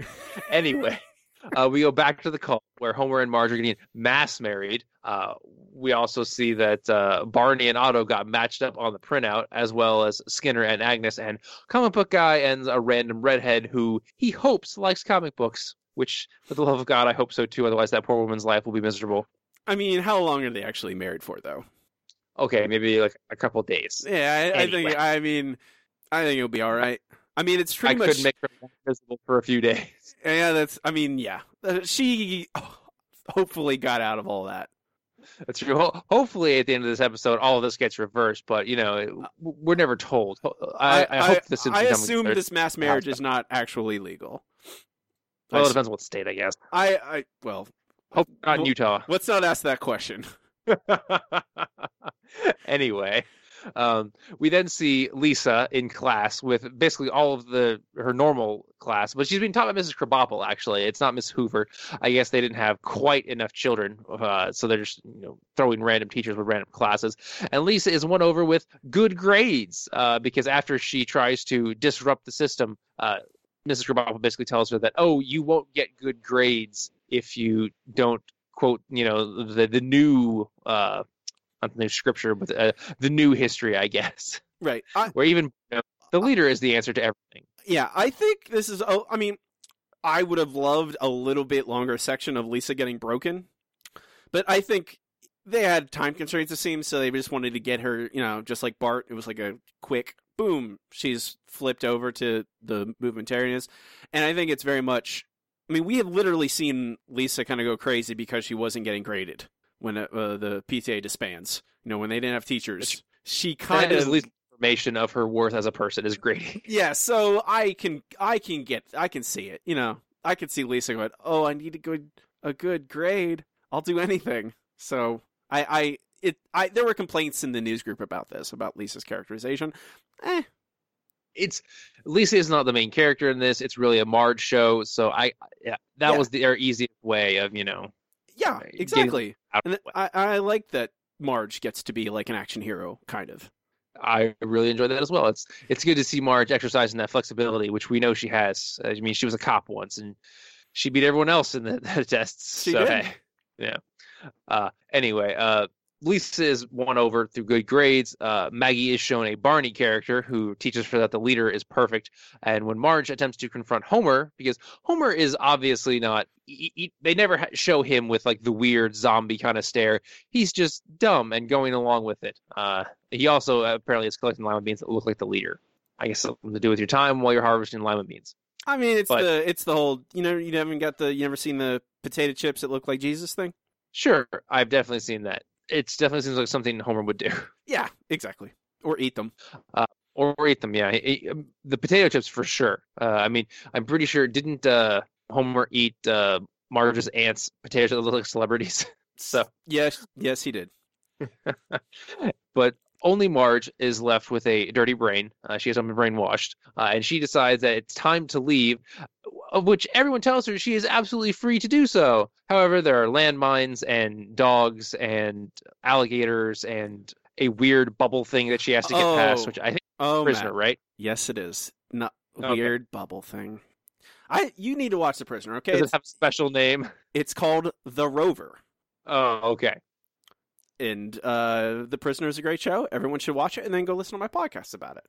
Anyway, uh, we go back to the call where Homer and Marge are getting mass married. Uh, we also see that uh, Barney and Otto got matched up on the printout, as well as Skinner and Agnes, and comic book guy and a random redhead who he hopes likes comic books. Which, for the love of God, I hope so too. Otherwise, that poor woman's life will be miserable. I mean, how long are they actually married for, though? Okay, maybe like a couple days. Yeah, I, anyway. I think. I mean, I think it'll be all right. I mean, it's pretty I much. could make her invisible for a few days. Yeah, that's. I mean, yeah, uh, she hopefully got out of all that. That's true. Hopefully, at the end of this episode, all of this gets reversed. But you know, it, we're never told. I, I, I hope this. I assume this mass marriage is not actually legal. Well, it depends what state, I guess. I, I well, hope not in Utah. Let's not ask that question. anyway, um, we then see Lisa in class with basically all of the her normal class, but she's being taught by Mrs. Krabappel. Actually, it's not Miss Hoover. I guess they didn't have quite enough children, uh, so they're just you know throwing random teachers with random classes. And Lisa is won over with good grades uh, because after she tries to disrupt the system, uh, Mrs. Krabappel basically tells her that oh, you won't get good grades if you don't quote you know the the new uh not the new scripture, but uh, the new history, I guess. Right. I, Where even you know, the leader is the answer to everything. Yeah, I think this is. Oh, I mean, I would have loved a little bit longer section of Lisa getting broken, but I think they had time constraints. It seems so they just wanted to get her. You know, just like Bart, it was like a quick boom. She's flipped over to the movementarians, and I think it's very much. I mean, we have literally seen Lisa kind of go crazy because she wasn't getting graded when uh, the PTA disbands. You know, when they didn't have teachers, she kind that of information of her worth as a person is great. yeah, so I can I can get I can see it. You know, I can see Lisa going, "Oh, I need a good a good grade. I'll do anything." So I I it I there were complaints in the news group about this about Lisa's characterization. Eh, it's Lisa is not the main character in this. It's really a Marge show. So I yeah, that yeah. was their easiest way of you know yeah, exactly. And I, I like that Marge gets to be like an action hero, kind of. I really enjoyed that as well. It's it's good to see Marge exercising that flexibility, which we know she has. I mean, she was a cop once, and she beat everyone else in the, the tests. She so, did. Hey, yeah. Uh, anyway, uh, Lisa is won over through good grades. Uh, Maggie is shown a Barney character who teaches her that the leader is perfect. And when Marge attempts to confront Homer, because Homer is obviously not, he, he- they never ha- show him with like the weird zombie kind of stare. He's just dumb and going along with it. Uh, he also apparently is collecting lima beans that look like the leader. I guess something to do with your time while you're harvesting lima beans. I mean, it's But- the it's the whole you know you haven't got the you never seen the potato chips that look like Jesus thing. Sure, I've definitely seen that. It definitely seems like something Homer would do. Yeah, exactly. Or eat them. uh, or eat them. Yeah, He- the potato chips for sure. Uh, I mean, I'm pretty sure didn't uh, Homer eat uh, Marge's aunt's that look like celebrities? so, Yes, yes, he did. but only Marge is left with a dirty brain. Uh, she has been brainwashed, uh, and she decides that it's time to leave. Of which everyone tells her she is absolutely free to do so. However, there are landmines and dogs and alligators and a weird bubble thing that she has to get past, Oh. which I think Oh, prisoner, Matt. right? Yes, it is. Not Okay. weird bubble thing. I you need to watch The Prisoner. Okay, Does it have a special name? it's called The Rover, Oh, okay. And uh, The Prisoner is a great show. Everyone should watch it, and then go listen to my podcast about it.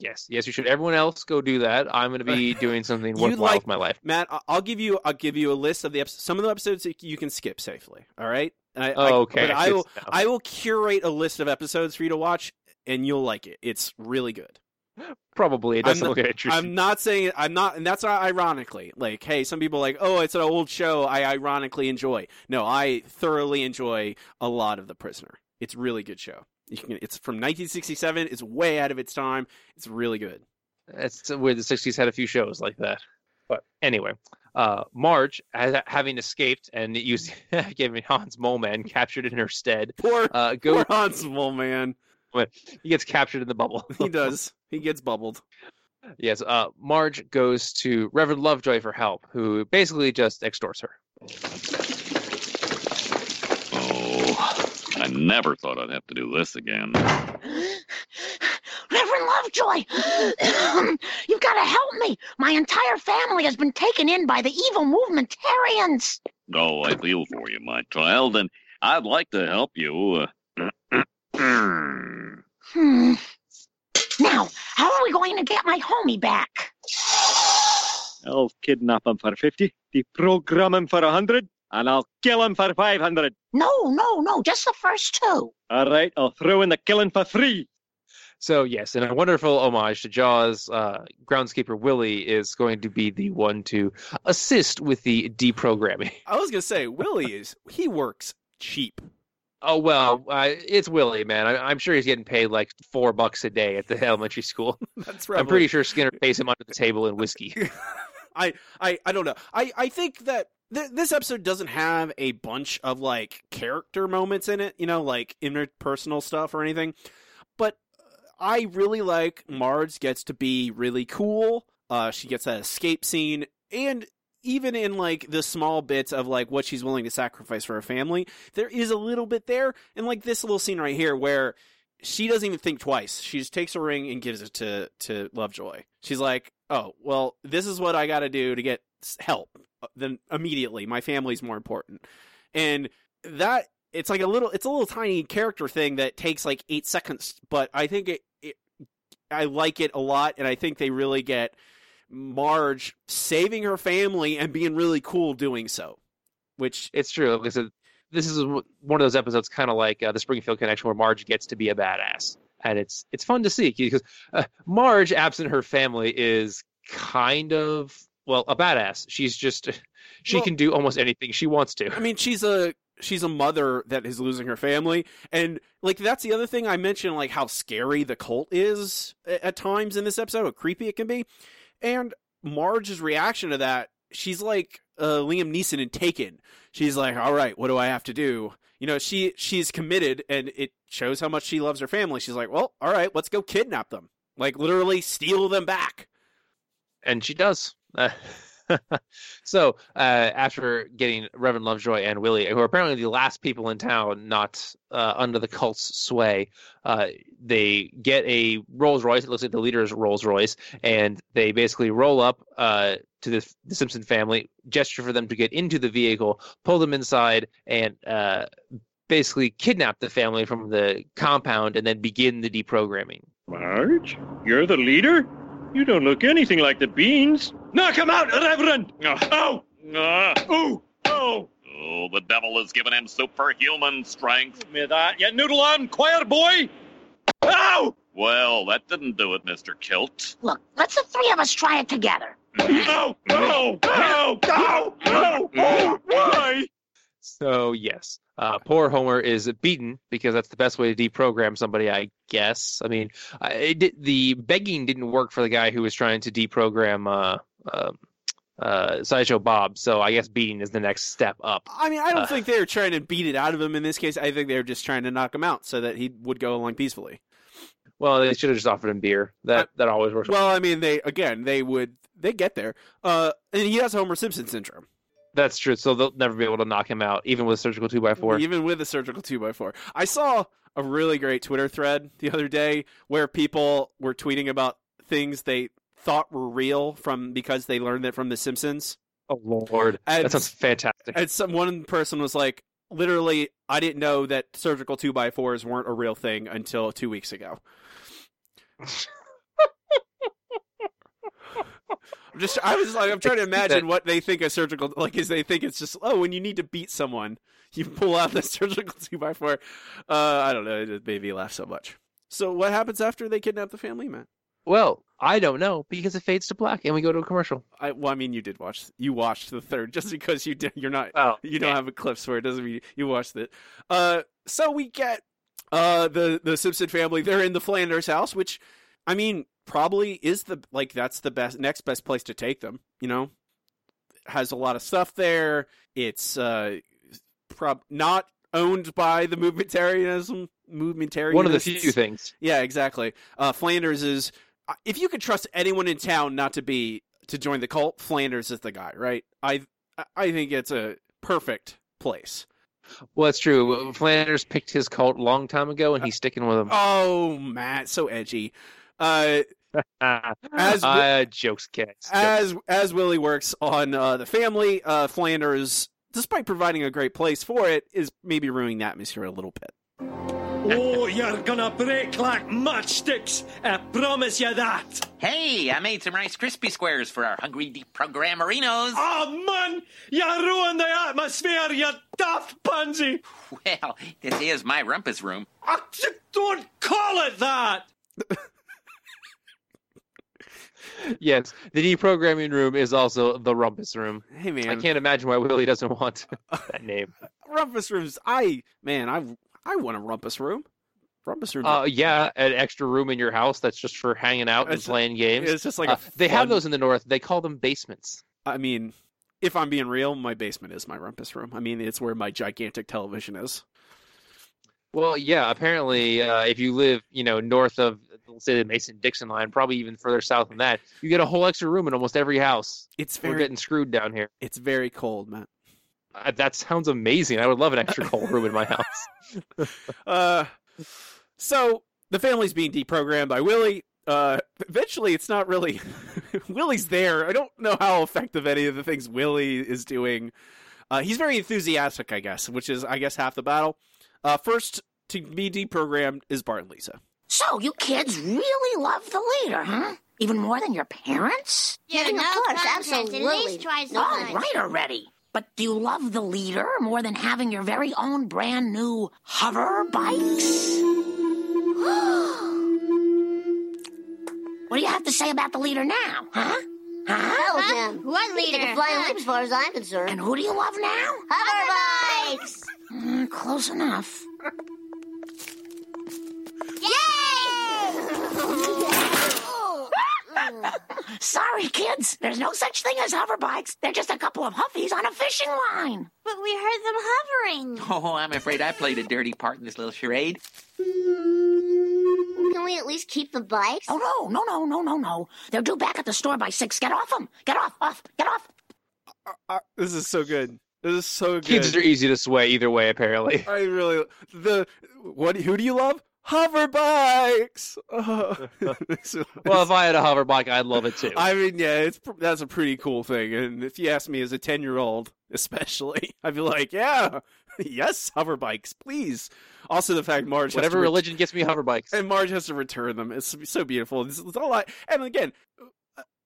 Yes, yes, you should. Everyone else go do that. I'm going to be doing something worthwhile like- with my life. Matt, I- I'll give you I'll give you a list of the episodes. Some of the episodes that you can skip safely. All right. I, I- Oh, okay. But I will. I will curate a list of episodes for you to watch, and you'll like it. It's really good. Probably it I'm doesn't not- look interesting. I'm not saying I'm not, and that's not ironically. Like, hey, some people are like, oh, it's an old show. I ironically enjoy. No, I thoroughly enjoy a lot of The Prisoner. It's a really good show. You can, it's from 1967. It's way out of its time. It's really good. It's where The '60s had a few shows like that. But anyway, uh, Marge, having escaped and used giving Hans Moleman captured in her stead, Poor, uh, go. poor Hans man. He gets captured in the bubble. He does. He gets bubbled. yes. Uh, Marge goes to Reverend Lovejoy for help, who basically just extorts her. Oh, I never thought I'd have to do this again. Reverend Lovejoy, you've got to help me. My entire family has been taken in by the evil movementarians. Oh, I feel for you, my child, and I'd like to help you. Uh, Hmm. Now, how are we going to get my homie back? I'll kidnap him for 50, deprogram him for a 100, and I'll kill him for 500. No, no, no, just the first two. All right, I'll throw in the killing for free. So yes, in a wonderful homage to Jaws, uh, groundskeeper Willie is going to be the one to assist with the deprogramming. I was gonna say Willie is he works cheap. Oh well, uh, it's Willie, man. I, I'm sure he's getting paid like four bucks a day at the elementary school. That's I'm pretty sure Skinner pays him under the table in whiskey. I, I, I don't know. I, I think that th- this episode doesn't have a bunch of like character moments in it, you know, like interpersonal stuff or anything. But I really like Marge gets to be really cool. Uh, she gets that escape scene, and even in like the small bits of like what she's willing to sacrifice for her family, there is a little bit there. And like this little scene right here where she doesn't even think twice. She just takes a ring and gives it to to Lovejoy. She's like, "Oh, well, this is what I got to do to get help." Uh, Then immediately, my family's more important, and that it's like a little, it's a little tiny character thing that takes like eight seconds, but I think it, it I like it a lot, and I think they really get Marge saving her family and being really cool doing so. Which it's true. Like I said, this is one of those episodes, kind of like uh, the Springfield Connection, where Marge gets to be a badass, and it's it's fun to see because uh, Marge, absent her family, is kind of well a badass. She's just she Well- can do almost anything she wants to. I mean, she's a she's a mother that is losing her family, and like that's the other thing I mentioned, like how scary the cult is at times in this episode, how creepy it can be, and Marge's reaction to that, she's like uh, Liam Neeson in Taken. She's like, "All right, what do I have to do?" You know, she she's committed, and it shows how much she loves her family. She's like, "Well, all right, let's go kidnap them, like literally steal them back." and she does. So uh, after getting Reverend Lovejoy and Willie, who are apparently the last people in town not uh, under the cult's sway, uh, they get a Rolls Royce. It looks like the leader's Rolls Royce, and they basically roll up uh, to the, the Simpson family, gesture for them to get into the vehicle, pull them inside, and uh, basically kidnap the family from the compound, and then begin the deprogramming. Marge, you're the leader? You don't look anything like the beans. Knock him out, Reverend! Oh! Ah. Oh! Oh! Oh, the devil has given him superhuman strength. Me that, you noodle on, choir boy! Ow! Well, that didn't do it, Mr. Kilt. Look, let's the three of us try it together. Oh! Oh! Oh! Oh! Oh! Oh! Why? So yes, uh, poor Homer is beaten because that's the best way to deprogram somebody, I guess. I mean, I- did, the begging didn't work for the guy who was trying to deprogram uh, uh, uh, Sideshow Bob. So I guess beating is the next step up. I mean, I don't Uh, think they were trying to beat it out of him in this case. I think they were just trying to knock him out so that he would go along peacefully. Well, they should have just offered him beer. That that always works. Well, I mean, they again, they would they get there. Uh, and he has Homer Simpson syndrome, That's true. So they'll never be able to knock him out, even with surgical two by four. even with a surgical two x four. I saw a really great Twitter thread the other day where people were tweeting about things they thought were real from because they learned it from The Simpsons. Oh Lord, And- that sounds fantastic. And some one person was like, literally, I didn't know that surgical two by fours weren't a real thing until two weeks ago. I'm just, I was like, I'm trying to imagine what they think a surgical like is. They think it's just oh, when you need to beat someone, you pull out the surgical two by four. Uh, I don't know. It just made me laugh so much. So what happens after they kidnap the family, Matt? Well, I don't know because it fades to black and we go to a commercial. I well, I mean, you did watch. You watched the third just because you did. You're not. Oh, you don't have a clips for it. Doesn't mean you watched it. Uh, so we get uh the the Simpson family. They're in the Flanders house, which I mean probably is the like that's the best next best place to take them. You know, has a lot of stuff there. It's uh prob not owned by the movementarianism movementarianism. One of the few things. Yeah, exactly. Uh, Flanders is uh, if you could trust anyone in town not to be to join the cult, Flanders is the guy, right? I I think it's a perfect place. Well, that's true. Flanders picked his cult a long time ago, and he's sticking with him. Oh, Matt, so edgy. Uh, as uh, jokes, kids. as as Willie works on uh, the family, uh, Flanders, despite providing a great place for it, is maybe ruining the atmosphere a little bit. Oh, you're gonna break like matchsticks. I promise you that. Hey, I made some Rice Krispie squares for our hungry deprogrammerinos. Oh, man, you ruined the atmosphere, you daft pansy. Well, this is my rumpus room. Ah, Don't call it that. Yes, the deprogramming room is also the rumpus room. Hey, man. I can't imagine why Willie doesn't want that name. Rumpus rooms. I man, I I want a rumpus room. Rumpus room. Uh, yeah, an extra room in your house that's just for hanging out and It's- playing games. it's just like a Uh, they have those in the north. They call them basements. I mean, if I'm being real, my basement is my rumpus room. I mean, it's where my gigantic television is. Well, yeah. Apparently, uh, if you live, you know, north of, let's say, the Mason-Dixon line, probably even further south than that, you get a whole extra room in almost every house. It's We're getting screwed down here. it's very cold, Matt. Uh, that sounds amazing. I would love an extra cold room in my house. Uh, so the family's being deprogrammed by Willie. Uh, eventually, it's not really Willie's there. I don't know how effective any of the things Willie is doing. Uh, he's very enthusiastic, I guess, which is, I guess, half the battle. Uh, first to be deprogrammed is Bart and Lisa. So you kids really love the leader, huh? Even more than your parents? Yeah, of no course, contest. At absolutely. least twice as All much. right already. But do you love the leader more than having your very own brand new hover bikes? what do you have to say about the leader now, huh? Huh? Hell Huh? him. What He leader? can fly Huh? leap as far as I'm concerned. And who do you love now? Hover bikes! Mm, close enough. Yay! Sorry, kids. There's no such thing as hover bikes. They're just a couple of Huffys on a fishing line. But we heard them hovering. Oh, I'm afraid I played a dirty part in this little charade. Can we at least keep the bikes? Oh, no, no, no, no, no, no. They're due back at the store by six. Get off them. Get off, off, get off. uh, this is so good. This is so good. Kids are easy to sway either way, apparently. I really the what? Who do you love? Hover bikes. Oh. well, if I had a hover bike, I'd love it too. I mean, yeah, it's that's a pretty cool thing. And if you ask me as a ten year old, especially, I'd be like, yeah, yes, hover bikes, please. Also, the fact Marge whatever religion gets me hover bikes, and Marge has to return them. It's so beautiful. It's, it's all I, and again,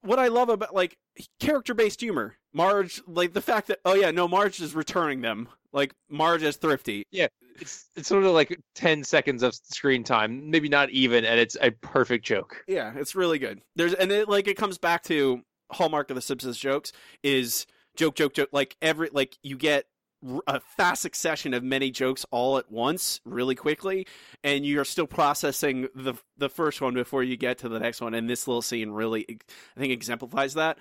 what I love about like character based humor, Marge, like the fact that oh yeah, no, Marge is returning them. Like Marge is thrifty. Yeah, it's it's sort of like ten seconds of screen time, maybe not even, and it's a perfect joke. Yeah, it's really good. There's and it like it comes back to hallmark of the Simpsons jokes is joke, joke, joke. Like every like you get a fast succession of many jokes all at once really quickly and you're still processing the the first one before you get to the next one and this little scene really i think exemplifies that.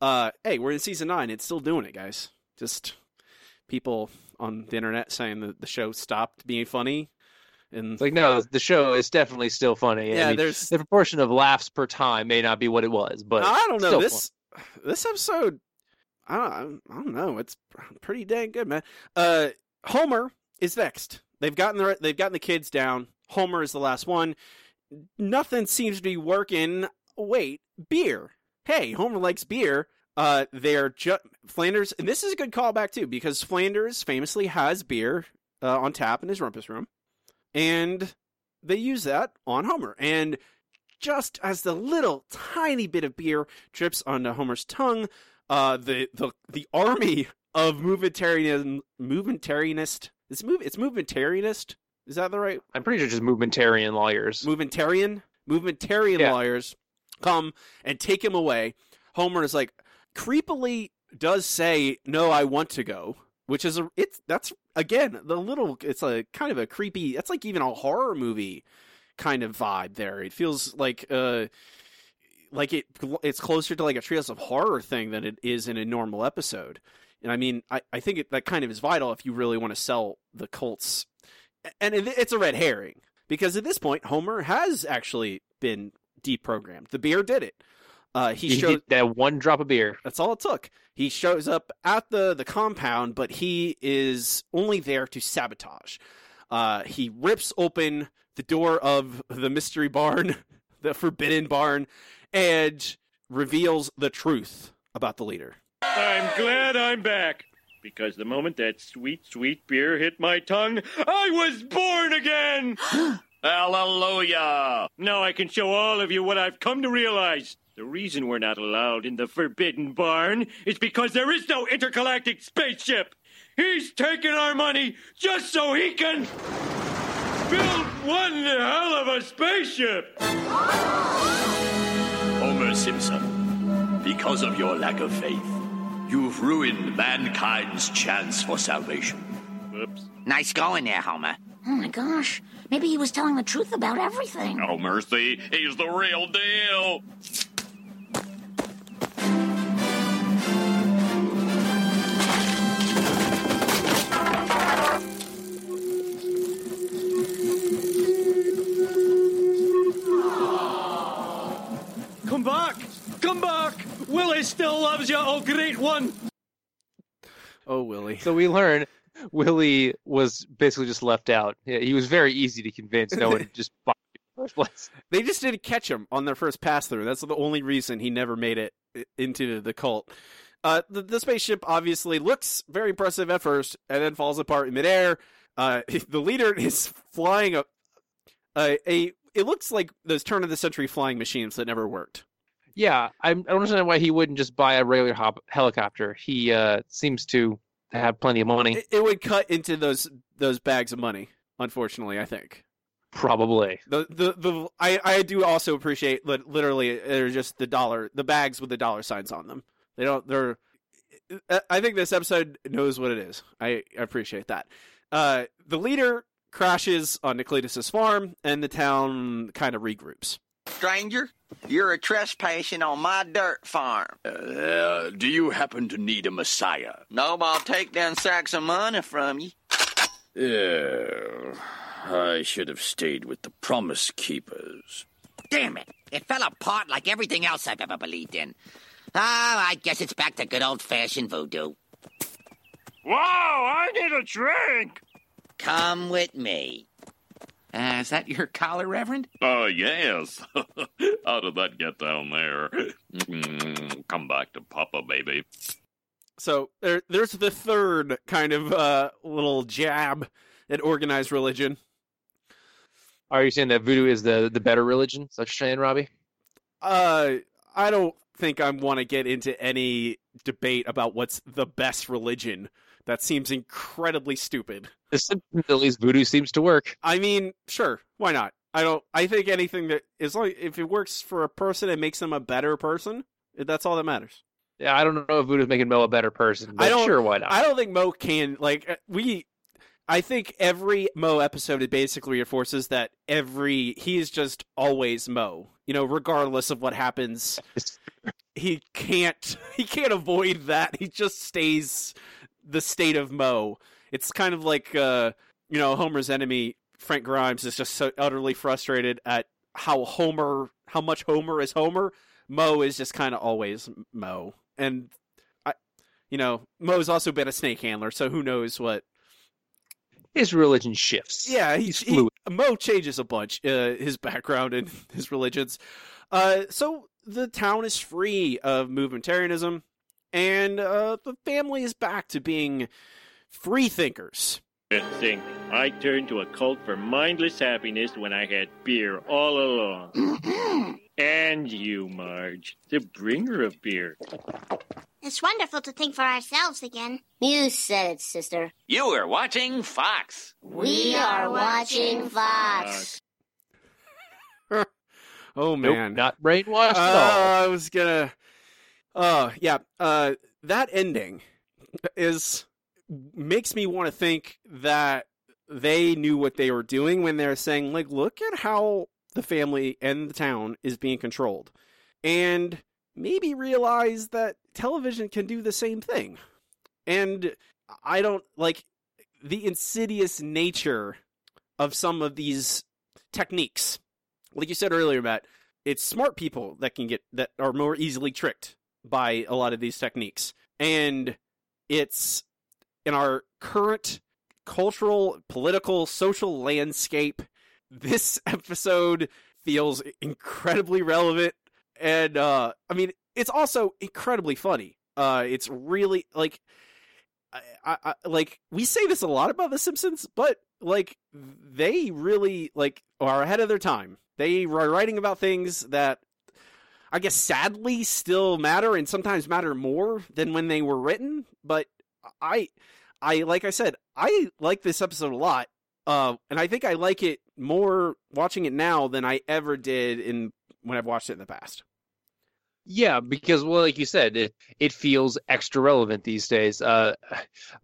Uh hey we're in season 9 it's still doing it guys. Just people on the internet saying that the show stopped being funny and like no the show is definitely still funny. Yeah I mean, there's the proportion of laughs per time may not be what it was but i don't know. this fun. this episode I don't, I don't know. It's pretty dang good, man. Uh, Homer is next. They've gotten the they've gotten the kids down. Homer is the last one. Nothing seems to be working. Wait, beer. Hey, Homer likes beer. Uh, they're just Flanders, and this is a good callback too because Flanders famously has beer uh, on tap in his rumpus room, and they use that on Homer. And just as the little tiny bit of beer drips onto Homer's tongue, uh, the the the army of movementarian movementarianist. It's move. It's movementarianist. Is that the right? I'm pretty sure just movementarian lawyers. Movementarian movementarian Yeah. lawyers come and take him away. Homer is like creepily does say, "No, I want to go," which is a it's that's again the little it's a kind of a creepy. That's like even a horror movie kind of vibe there. It feels like uh like it it's closer to like a Treehouse of Horror thing than it is in a normal episode. And I mean, I, I think it, that kind of is vital if you really want to sell the cults. And it, it's a red herring because at this point, Homer has actually been deprogrammed. The beer did it. Uh, he You showed that one drop of beer. that's all it took. He shows up at the the compound, but he is only there to sabotage. Uh, he rips open the door of the mystery barn, the forbidden barn, and reveals the truth about the leader. I'm glad I'm back. Because the moment that sweet, sweet beer hit my tongue, I was born again! Hallelujah! Now I can show all of you what I've come to realize. The reason we're not allowed in the Forbidden Barn is because there is no intergalactic spaceship. He's taking our money just so he can build one hell of a spaceship. Homer Simpson, because of your lack of faith, you've ruined mankind's chance for salvation. Oops. Nice going there, Homer. Oh my gosh. Maybe he was telling the truth about everything. Oh, mercy. He's the real deal. Come back! Willie still loves you, oh great one! Oh, Willie. So we learn Willie was basically just left out. Yeah, he was very easy to convince. No one just bought him in the first place. They just didn't catch him on their first pass through. That's the only reason he never made it into the cult. Uh, the, the spaceship obviously looks very impressive at first, and then falls apart in midair. Uh, the leader is flying a, a a. It looks like those turn of the century flying machines that never worked. Yeah, I I don't understand why he wouldn't just buy a regular hop- helicopter. He uh, seems to have plenty of money. It, it would cut into those those bags of money. Unfortunately, I think. Probably. The the the I I do also appreciate that literally they're just the dollar the bags with the dollar signs on them. They don't they're I think this episode knows what it is. I appreciate that. Uh the leader crashes on Nicletus's farm and the town kind of regroups. Stranger, you're a trespassing on my dirt farm. Uh, do you happen to need a messiah? No, but I'll take them sacks of money from you. Uh, I should have stayed with the Promise Keepers. Damn it! It fell apart like everything else I've ever believed in. Ah, I guess it's back to good old fashioned voodoo. Wow, I need a drink. Come with me. Uh, is that your collar, Reverend? Uh, yes. How did that get down there? Come back to Papa, baby. So there, there's the third kind of uh, little jab at organized religion. Are you saying that voodoo is the the better religion? Such that what saying, Robbie? Uh, I don't think I want to get into any debate about what's the best religion. That seems incredibly stupid. The Simpsons, least voodoo seems to work. I mean, sure, why not? I don't. I think anything that as long if it works for a person and makes them a better person, that's all that matters. Yeah, I don't know if voodoo's making Moe a better person, but I don't. sure, why not? I don't think Moe can like uh, we. I think every Moe episode it basically reinforces that every he is just always Moe. You know, regardless of what happens, he can't he can't avoid that. He just stays the state of Moe. It's kind of like uh, you know Homer's enemy Frank Grimes is just so utterly frustrated at how Homer how much Homer is Homer. Moe is just kind of always Moe, and I, you know, Moe's also been a snake handler, so who knows what his religion shifts. Yeah, he's, he, Moe changes a bunch. Uh, his background and his religions. Uh, so the town is free of movementarianism, and uh, the family is back to being free thinkers. Thing. I turned to a cult for mindless happiness when I had beer all along. and you, Marge, the bringer of beer. It's wonderful to think for ourselves again. You said it, sister. You are watching Fox. We are watching Fox. Oh Nope, man, not brainwashed Uh, at all. I was gonna. Oh yeah, uh, that ending is makes me want to think that they knew what they were doing when they're saying like, look at how the family and the town is being controlled, and maybe realize that television can do the same thing. And I don't like the insidious nature of some of these techniques. Like you said earlier, Matt, it's smart people that can get that are more easily tricked by a lot of these techniques. And it's in our current cultural, political, social landscape, this episode feels incredibly relevant and uh I mean it's also incredibly funny. Uh it's really like I, I, like we say this a lot about the Simpsons, but like they really like are ahead of their time. They are writing about things that I guess sadly still matter and sometimes matter more than when they were written, but I I like I said, I like this episode a lot. Uh and I think I like it more watching it now than I ever did in when I've watched it in the past. Yeah, because well, like you said, it it feels extra relevant these days. Uh,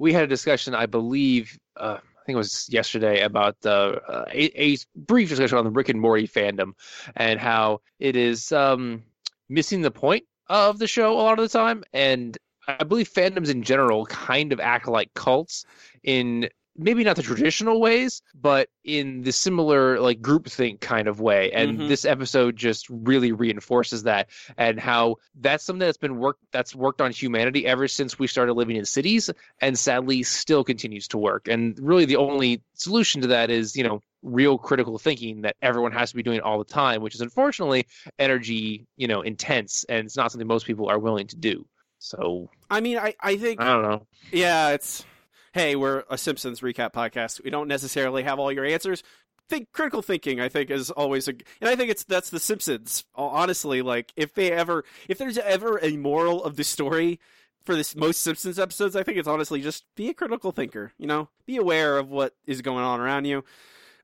we had a discussion, I believe, uh, I think it was yesterday, about uh, a, a brief discussion on the Rick and Morty fandom and how it is um, missing the point of the show a lot of the time. And I believe fandoms in general kind of act like cults in maybe not the traditional ways, but in the similar like groupthink kind of way. And Mhm. this episode just really reinforces that and how that's something that's been worked that's worked on humanity ever since we started living in cities and sadly still continues to work. And really the only solution to that is, you know, real critical thinking that everyone has to be doing all the time, which is unfortunately energy, you know, intense and it's not something most people are willing to do. So I mean, I, I think I don't know. Yeah, it's hey, we're a Simpsons recap podcast. We don't necessarily have all your answers. Think critical thinking, I think, is always a, and I think it's that's the Simpsons. Honestly, like if they ever, if there's ever a moral of the story for this most Simpsons episodes, I think it's honestly just be a critical thinker. You know, be aware of what is going on around you.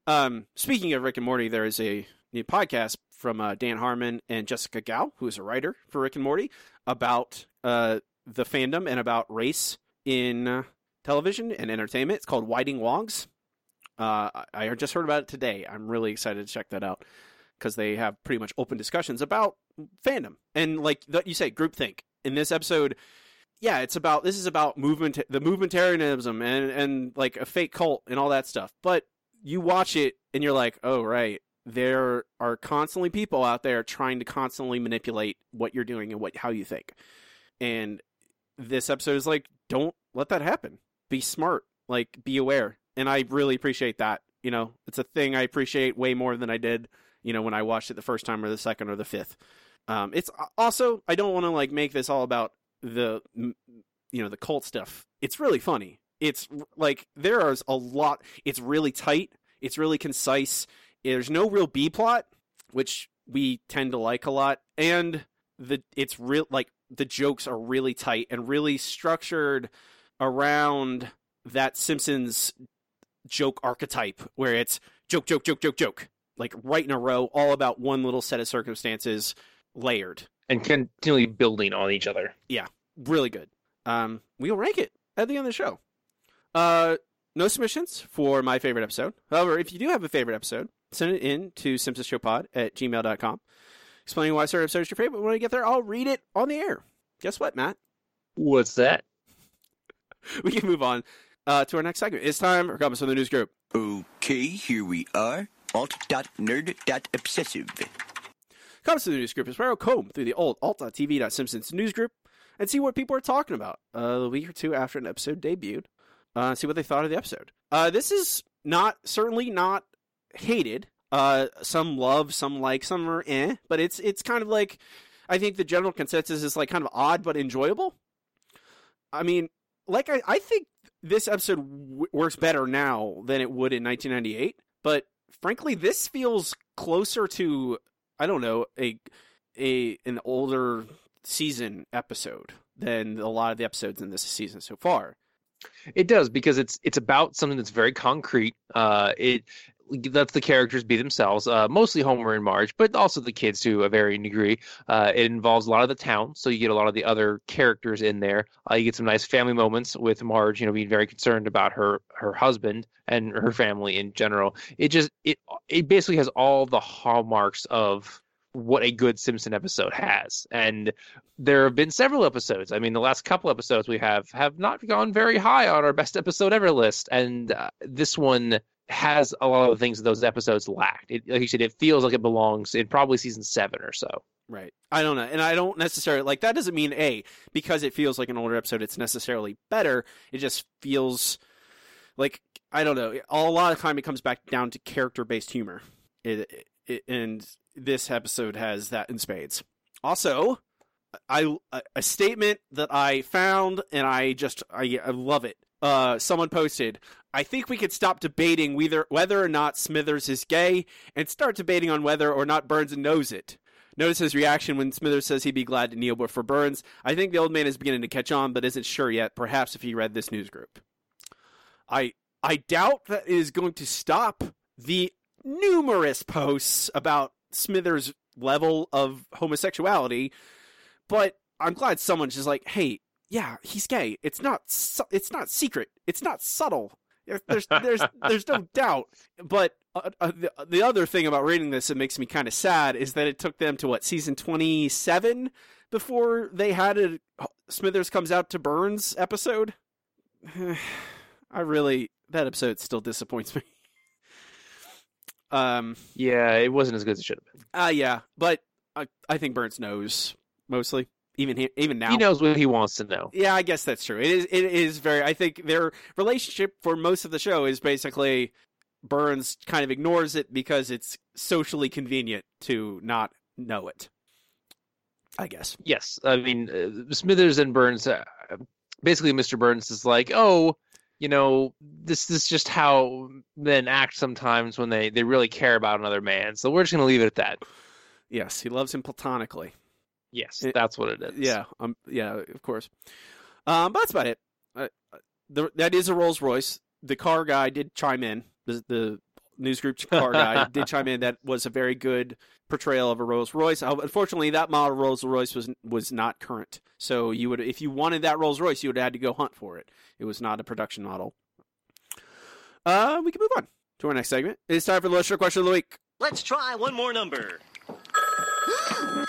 Um, speaking of Rick and Morty, there is a new podcast from uh, Dan Harmon and Jessica Gao, who is a writer for Rick and Morty, about uh, the fandom and about race in uh, television and entertainment. It's called Whiting Wongs. Uh, I just heard about it today. I'm really excited to check that out because they have pretty much open discussions about fandom and like that you say groupthink. In this episode, yeah, it's about this is about movement, the movementarianism and and like a fake cult and all that stuff. But you watch it and you're like, oh right, there are constantly people out there trying to constantly manipulate what you're doing and what how you think. And this episode is like, don't let that happen. Be smart. Like, be aware. And I really appreciate that. You know, it's a thing I appreciate way more than I did, you know, when I watched it the first time or the second or the fifth. Um, it's also I don't want to like make this all about the you know the cult stuff. It's really funny. It's like there is a lot. It's really tight. It's really concise. There's no real B plot, which we tend to like a lot, and the it's real like the jokes are really tight and really structured around that Simpsons joke archetype where it's joke, joke, joke, joke, joke, like right in a row, all about one little set of circumstances layered and continually building on each other. Yeah, really good. Um, we'll rank it at the end of the show. Uh, no submissions for my favorite episode. However, if you do have a favorite episode, send it in to simpsonsshowpod at gmail.com. Explaining why certain episode is your favorite. When I get there, I'll read it on the air. Guess what, Matt? What's that? we can move on uh, to our next segment. It's time for comments from the news group. Okay, here we are. Alt.nerd.obsessive. Comments from the news group is where I'll comb through the old alt.tv.simpsons news group and see what people are talking about uh, a week or two after an episode debuted. Uh, see what they thought of the episode. Uh, this is not certainly not hated. Uh, some love, some like, some are eh, but it's it's kind of like I think the general consensus is like kind of odd but enjoyable. I mean, like I, I think this episode w- works better now than it would in 1998, but frankly, this feels closer to I don't know a a an older season episode than a lot of the episodes in this season so far. It does because it's it's about something that's very concrete. Uh, it lets the characters be themselves, uh, mostly Homer and Marge, but also the kids to a varying degree. Uh, it involves a lot of the town, so you get a lot of the other characters in there. Uh, you get some nice family moments with Marge, you know, being very concerned about her her husband and her family in general. It just it it basically has all the hallmarks of what a good Simpson episode has. And there have been several episodes. I mean, the last couple episodes we have have not gone very high on our best episode ever list, and uh, this one has a lot of the things that those episodes lacked. It, like you said, it feels like it belongs in probably season seven or so. Right. I don't know. And I don't necessarily like that doesn't mean A, because it feels like an older episode, it's necessarily better. It just feels like I don't know. A lot of time it comes back down to character based humor. It, it, and this episode has that in spades. Also, I a statement that I found and I just I, I love it. Uh, someone posted, I think we could stop debating whether whether or not Smithers is gay and start debating on whether or not Burns knows it. Notice his reaction when Smithers says he'd be glad to kneel for Burns. I think the old man is beginning to catch on, but isn't sure yet. Perhaps if he read this news group. I I doubt that is going to stop the numerous posts about Smithers' level of homosexuality, but I'm glad someone's just like, "Hey, yeah, he's gay. It's not su- it's not secret. It's not subtle. There's there's there's no doubt." But uh, uh, the, the other thing about reading this that makes me kind of sad is that it took them to what season 27 before they had a Smithers comes out to Burns episode. I really that episode still disappoints me. Um, yeah, it wasn't as good as it should have been. Uh yeah, but I I think Burns knows mostly. Even he, even now, he knows what he wants to know. Yeah, I guess that's true. It is it is very. I think their relationship for most of the show is basically Burns kind of ignores it because it's socially convenient to not know it. I guess. Yes, I mean uh, Smithers and Burns. Uh, basically, Mr. Burns is like, oh, you know, this, this is just how men act sometimes when they, they really care about another man. So we're just going to leave it at that. Yes, he loves him platonically. Yes, it, that's what it is. Yeah, um, yeah, of course. Um, but that's about it. Uh, the, that is a Rolls Royce. The car guy did chime in. The, the news group car guy did chime in. That was a very good portrayal of a Rolls Royce. Uh, unfortunately, that model Rolls Royce was was not current. So you would, if you wanted that Rolls Royce, you would have had to go hunt for it. It was not a production model. Uh, we can move on to our next segment. It's time for the listener question of the week. Let's try one more number.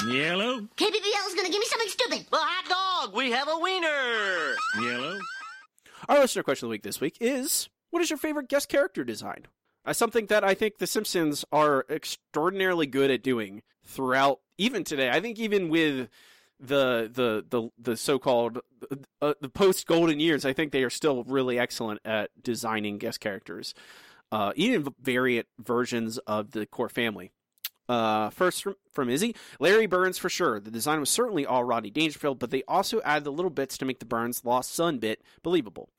Yellow. KBBL is going to give me something stupid. Well, hot dog. We have a wiener. Yellow. Our listener question of the week this week is: What is your favorite guest character design? Uh, something that I think The Simpsons are extraordinarily good at doing throughout, even today. I think even with the the the the so-called uh, the post golden years i think they are still really excellent at designing guest characters uh, even variant versions of the core family uh, first from, from Izzy, Larry Burns for sure. The design was certainly all Rodney Dangerfield, but they also added the little bits to make the Burns lost son bit believable.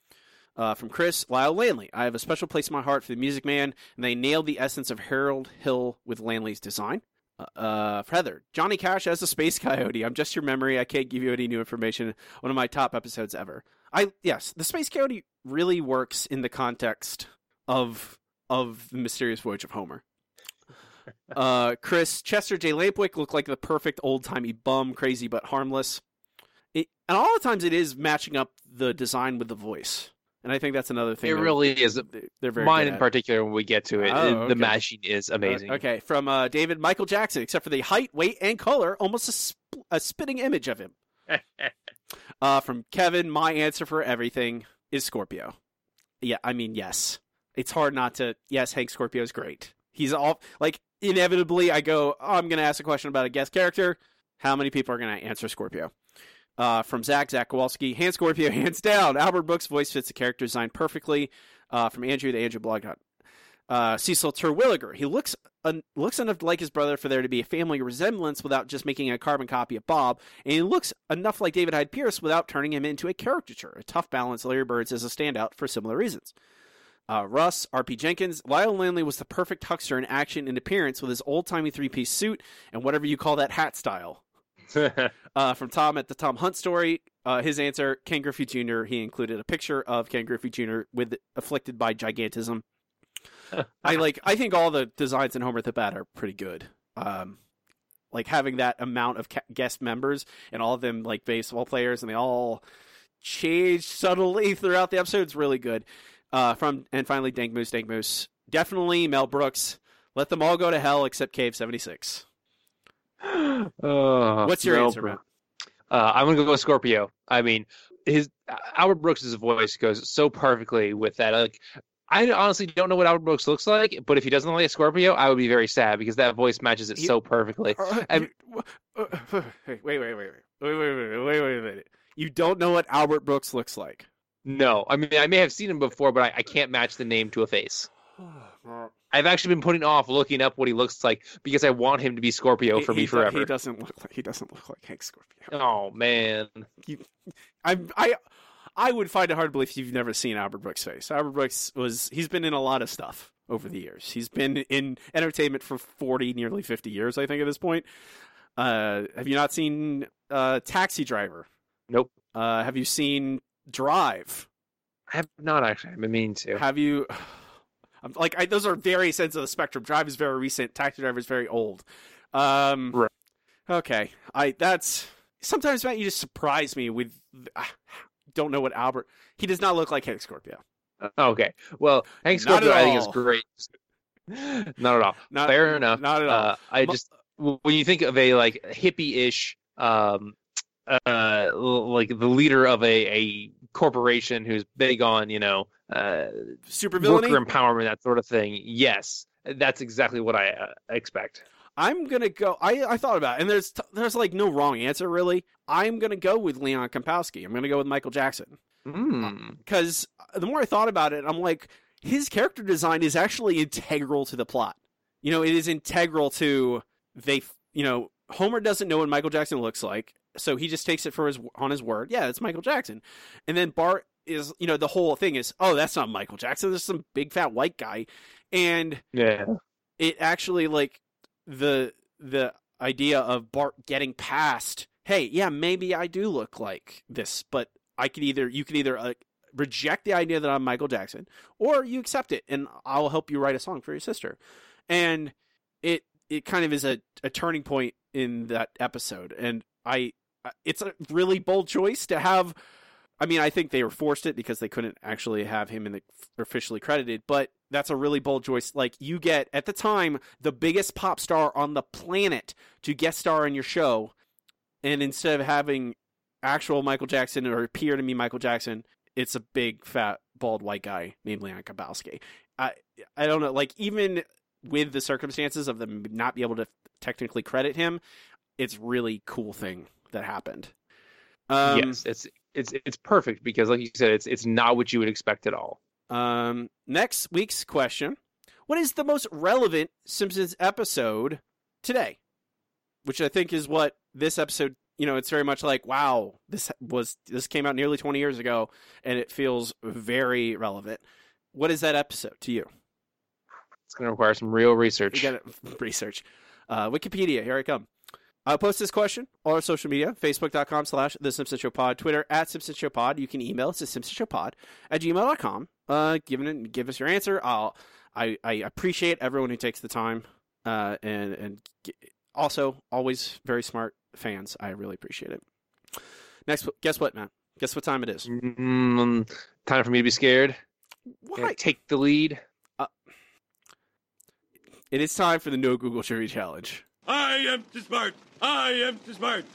Uh, from Chris, Lyle Lanley. I have a special place in my heart for the Music Man, and they nailed the essence of Harold Hill with Lanley's design. Uh, uh, Heather, Johnny Cash as a space coyote. I'm just your memory. I can't give you any new information. One of my top episodes ever. I yes, the space coyote really works in the context of of the mysterious voyage of Homer. Uh, Chris Chester J. Lampwick looked like the perfect old timey bum, crazy but harmless. It, and all the times it is matching up the design with the voice. And I think that's another thing. It really is. They're very Mine in at. particular, when we get to it, Oh, okay. the matching is amazing. Uh, okay, from uh, David Michael Jackson, except for the height, weight, and color, almost a, sp- a spitting image of him. uh, from Kevin, my answer for everything is Scorpio. Yeah, I mean, yes. It's hard not to. Yes, Hank Scorpio is great. He's all like inevitably. I go, oh, I'm going to ask a question about a guest character. How many people are going to answer Scorpio? Uh, from Zach, Zach Kowalski, hand Scorpio, hands down. Albert Brooks' voice fits the character design perfectly. Uh, from Andrew the Andrew Blogdot. Uh, Cecil Terwilliger. He looks un- looks enough like his brother for there to be a family resemblance without just making a carbon copy of Bob, and he looks enough like David Hyde Pierce without turning him into a caricature. A tough balance. Larry Burns is a standout for similar reasons. Uh, Russ, R.P. Jenkins, Lyle Lanley was the perfect huckster in action and appearance with his old timey three piece suit and whatever you call that hat style. uh, from Tom at the Tom Hunt story, uh, his answer: Ken Griffey Jr. He included a picture of Ken Griffey Jr. with afflicted by gigantism. I like. I think all the designs in Homer the Bat are pretty good. Um, like having that amount of ca- guest members and all of them like baseball players, and they all change subtly throughout the episode. It's really good. Uh, from and finally, Dank Moose, Dank Moose, definitely Mel Brooks. Let them all go to hell except Cave seventy six. Oh, What's your Mel answer, Matt? Uh, I'm gonna go with Scorpio. I mean, his Albert Brooks' voice goes so perfectly with that. Like, I honestly don't know what Albert Brooks looks like, but if he doesn't look like Scorpio, I would be very sad because that voice matches it You- so perfectly. I- wait, wait, wait, wait, wait, wait, wait, wait, wait, wait a minute. You don't know what Albert Brooks looks like. No, I mean, I may have seen him before, but I, I can't match the name to a face. I've actually been putting off looking up what he looks like because I want him to be Scorpio for he, me he, forever. He doesn't look like he doesn't look like Hank Scorpio. Oh man, I I I would find it hard to believe you've never seen Albert Brooks' face. Albert Brooks was he's been in a lot of stuff over the years. He's been in entertainment for forty, nearly fifty years, I think, at this point. Uh, have you not seen uh, Taxi Driver? Nope. Uh, have you seen Drive? I have not actually. I've been meaning to. Have you? I'm, like I, those are various ends of the spectrum. Drive is very recent. Taxi Driver is very old. Um, Right. Okay, I that's sometimes Matt, you just surprise me with. I don't know what Albert. He does not look like Hank Scorpio. Okay. Well, Hank Scorpio, I think is great. Not at all. Not- Fair enough. not at all. Uh, I just when you think of a like hippie-ish, um, uh, like the leader of a, a corporation who's big on you know uh, Super worker empowerment, that sort of thing. Yes, that's exactly what I uh, expect. I'm gonna go. I I thought about, it, and there's there's like no wrong answer really. I'm gonna go with Leon Kompowski. I'm gonna go with Michael Jackson. Mm. because the more I thought about it, I'm like, his character design is actually integral to the plot. You know, it is integral to they. You know, Homer doesn't know what Michael Jackson looks like, so he just takes it for his on his word. Yeah, it's Michael Jackson, and then Bart is. You know, the whole thing is, oh, that's not Michael Jackson. This is some big fat white guy, and Yeah. it actually like the the idea of Bart getting past, hey, yeah, maybe I do look like this, but I could either you could either uh, reject the idea that I'm Michael Jackson or you accept it and I'll help you write a song for your sister. And it it kind of is a, a turning point in that episode and I Uh, it's a really bold choice to have I mean, I think they were forced it because they couldn't actually have him in the officially credited, but that's a really bold choice. Like you get at the time the biggest pop star on the planet to guest star on your show, and instead of having actual Michael Jackson or appear to be Michael Jackson, it's a big fat bald white guy named Leon Kompowski. I I don't know. Like even with the circumstances of them not be able to technically credit him, it's really cool thing that happened. Um, yes, it's it's it's perfect because, like you said, it's it's not what you would expect at all. Um, next week's question: What is the most relevant Simpsons episode today? Which I think is what this episode. You know, it's very much like, wow, this was this came out nearly twenty years ago, and it feels very relevant. What is that episode to you? It's going to require some real research. You got it. Research. Uh, Wikipedia. Here I come. I'll post this question on our social media, facebook.com slash The Simpson Show Pod, Twitter at Simpson Show Pod. You can email us at Simpson Show Pod at gmail.com. Uh, give, it, give us your answer. I'll, I, I appreciate everyone who takes the time uh, and, and also always very smart fans. I really appreciate it. Next, guess what, Matt? Guess what time it is? Mm, time for me to be scared. Why? Take the lead. Uh, it is time for the No Google Trivia Challenge. I am too smart. I am too smart.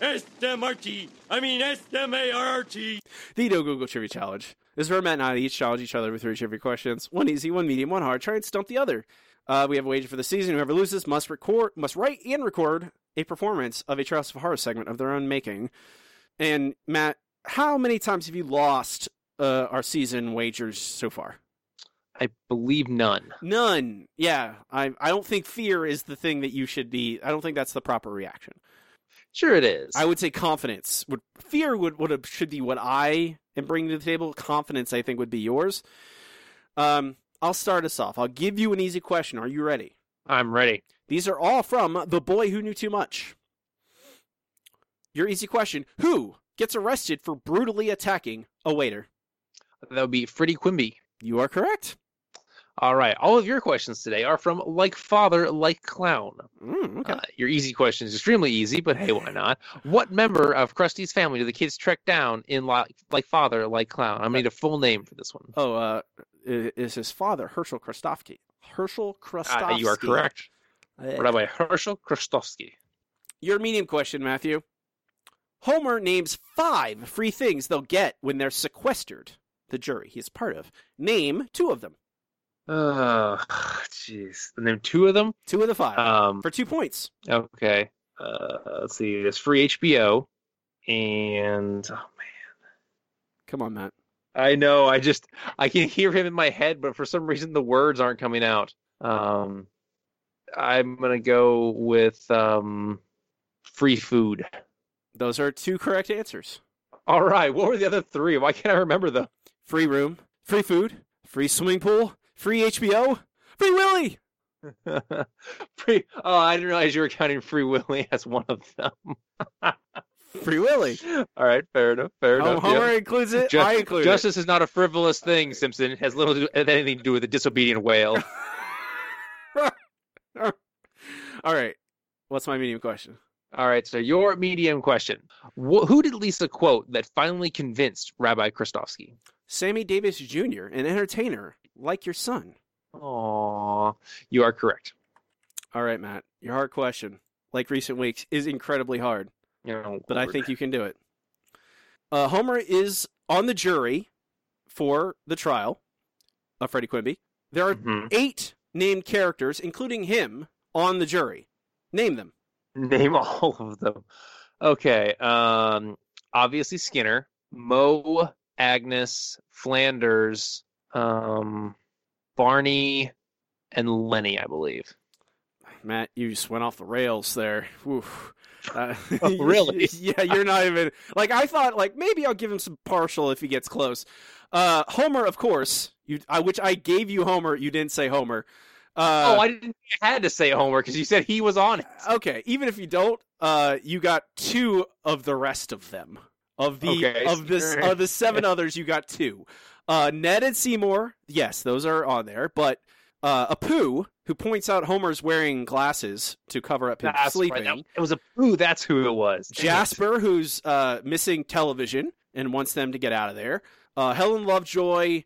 S-M-R-T. I mean S-M-A-R-T. The No Google Trivia Challenge. This is where Matt and I each challenge each other with three trivia questions. One easy, one medium, one hard. Try and stump the other. Uh, we have a wager for the season. Whoever loses must record, must write and record a performance of a Treehouse of Horror segment of their own making. And Matt, how many times have you lost uh, our season wagers so far? I believe none. None. Yeah, I I don't think fear is the thing that you should be. I don't think that's the proper reaction. Sure, it is. I would say confidence would fear would would have, should be what I am bringing to the table. Confidence, I think, would be yours. Um, I'll start us off. I'll give you an easy question. Are you ready? I'm ready. These are all from the boy who knew too much. Your easy question: Who gets arrested for brutally attacking a waiter? That would be Freddie Quimby. You are correct. All right. All of your questions today are from Like Father, Like Clown. Mm, okay. Uh, your easy question is extremely easy, but hey, why not? What member of Krusty's family do the kids track down in Like, like Father, Like Clown? I'm going to need a full name for this one. Oh, uh, is his father Herschel Krustofski? Herschel Krustofski. Uh, you are correct. Uh, Rabbi Herschel Krustofski. Your medium question, Matthew. Homer names five free things they'll get when they're sequestered. The jury he's part of. Name two of them. Oh, jeez. And then two of them? Two of the five. Um, for two points. Okay. Uh, let's see. There's free HBO. And, oh, man. Come on, Matt. I know. I just, I can hear him in my head, but for some reason the words aren't coming out. Um, I'm going to go with um, free food. Those are two correct answers. All right. What were the other three? Why can't I remember them? Free room, free food, free swimming pool, Free HBO? Free Willy! free. Oh, I didn't realize you were counting Free Willy as one of them. Free Willy. All right, fair enough. Fair oh, enough. Homer yeah. includes it. Just, I include justice it. is not a frivolous thing, Simpson. It has little to do, anything to do with a disobedient whale. All right. What's my medium question? All right, so your medium question. Wh- who did Lisa quote that finally convinced Rabbi Krustofski? Sammy Davis Jr., an entertainer like your son. Aw, you are correct. All right, Matt. Your hard question, like recent weeks, is incredibly hard. You but I think you can do it. Uh, Homer is on the jury for the trial of Freddie Quimby. There are mm-hmm. eight named characters, including him, on the jury. Name them. Name all of them. Okay. Um, obviously Skinner, Moe, Agnes, Flanders, um, Barney, and Lenny, I believe. Matt, you just went off the rails there. Uh, oh, really? yeah, you're not even like I thought. Like maybe I'll give him some partial if he gets close. Uh, Homer, of course. You, I, which I gave you Homer. You didn't say Homer. Uh, oh, I didn't. I had to say Homer because you said he was on it. Okay, even if you don't, uh, you got two of the rest of them. Of the okay, of this of the seven others, you got two. Uh, Ned and Seymour, yes, those are on there. But uh, Apu, who points out Homer's wearing glasses to cover up him that's sleeping. Right. It was Apu. That's who it was. Jasper, who's uh, missing television and wants them to get out of there. Uh, Helen Lovejoy,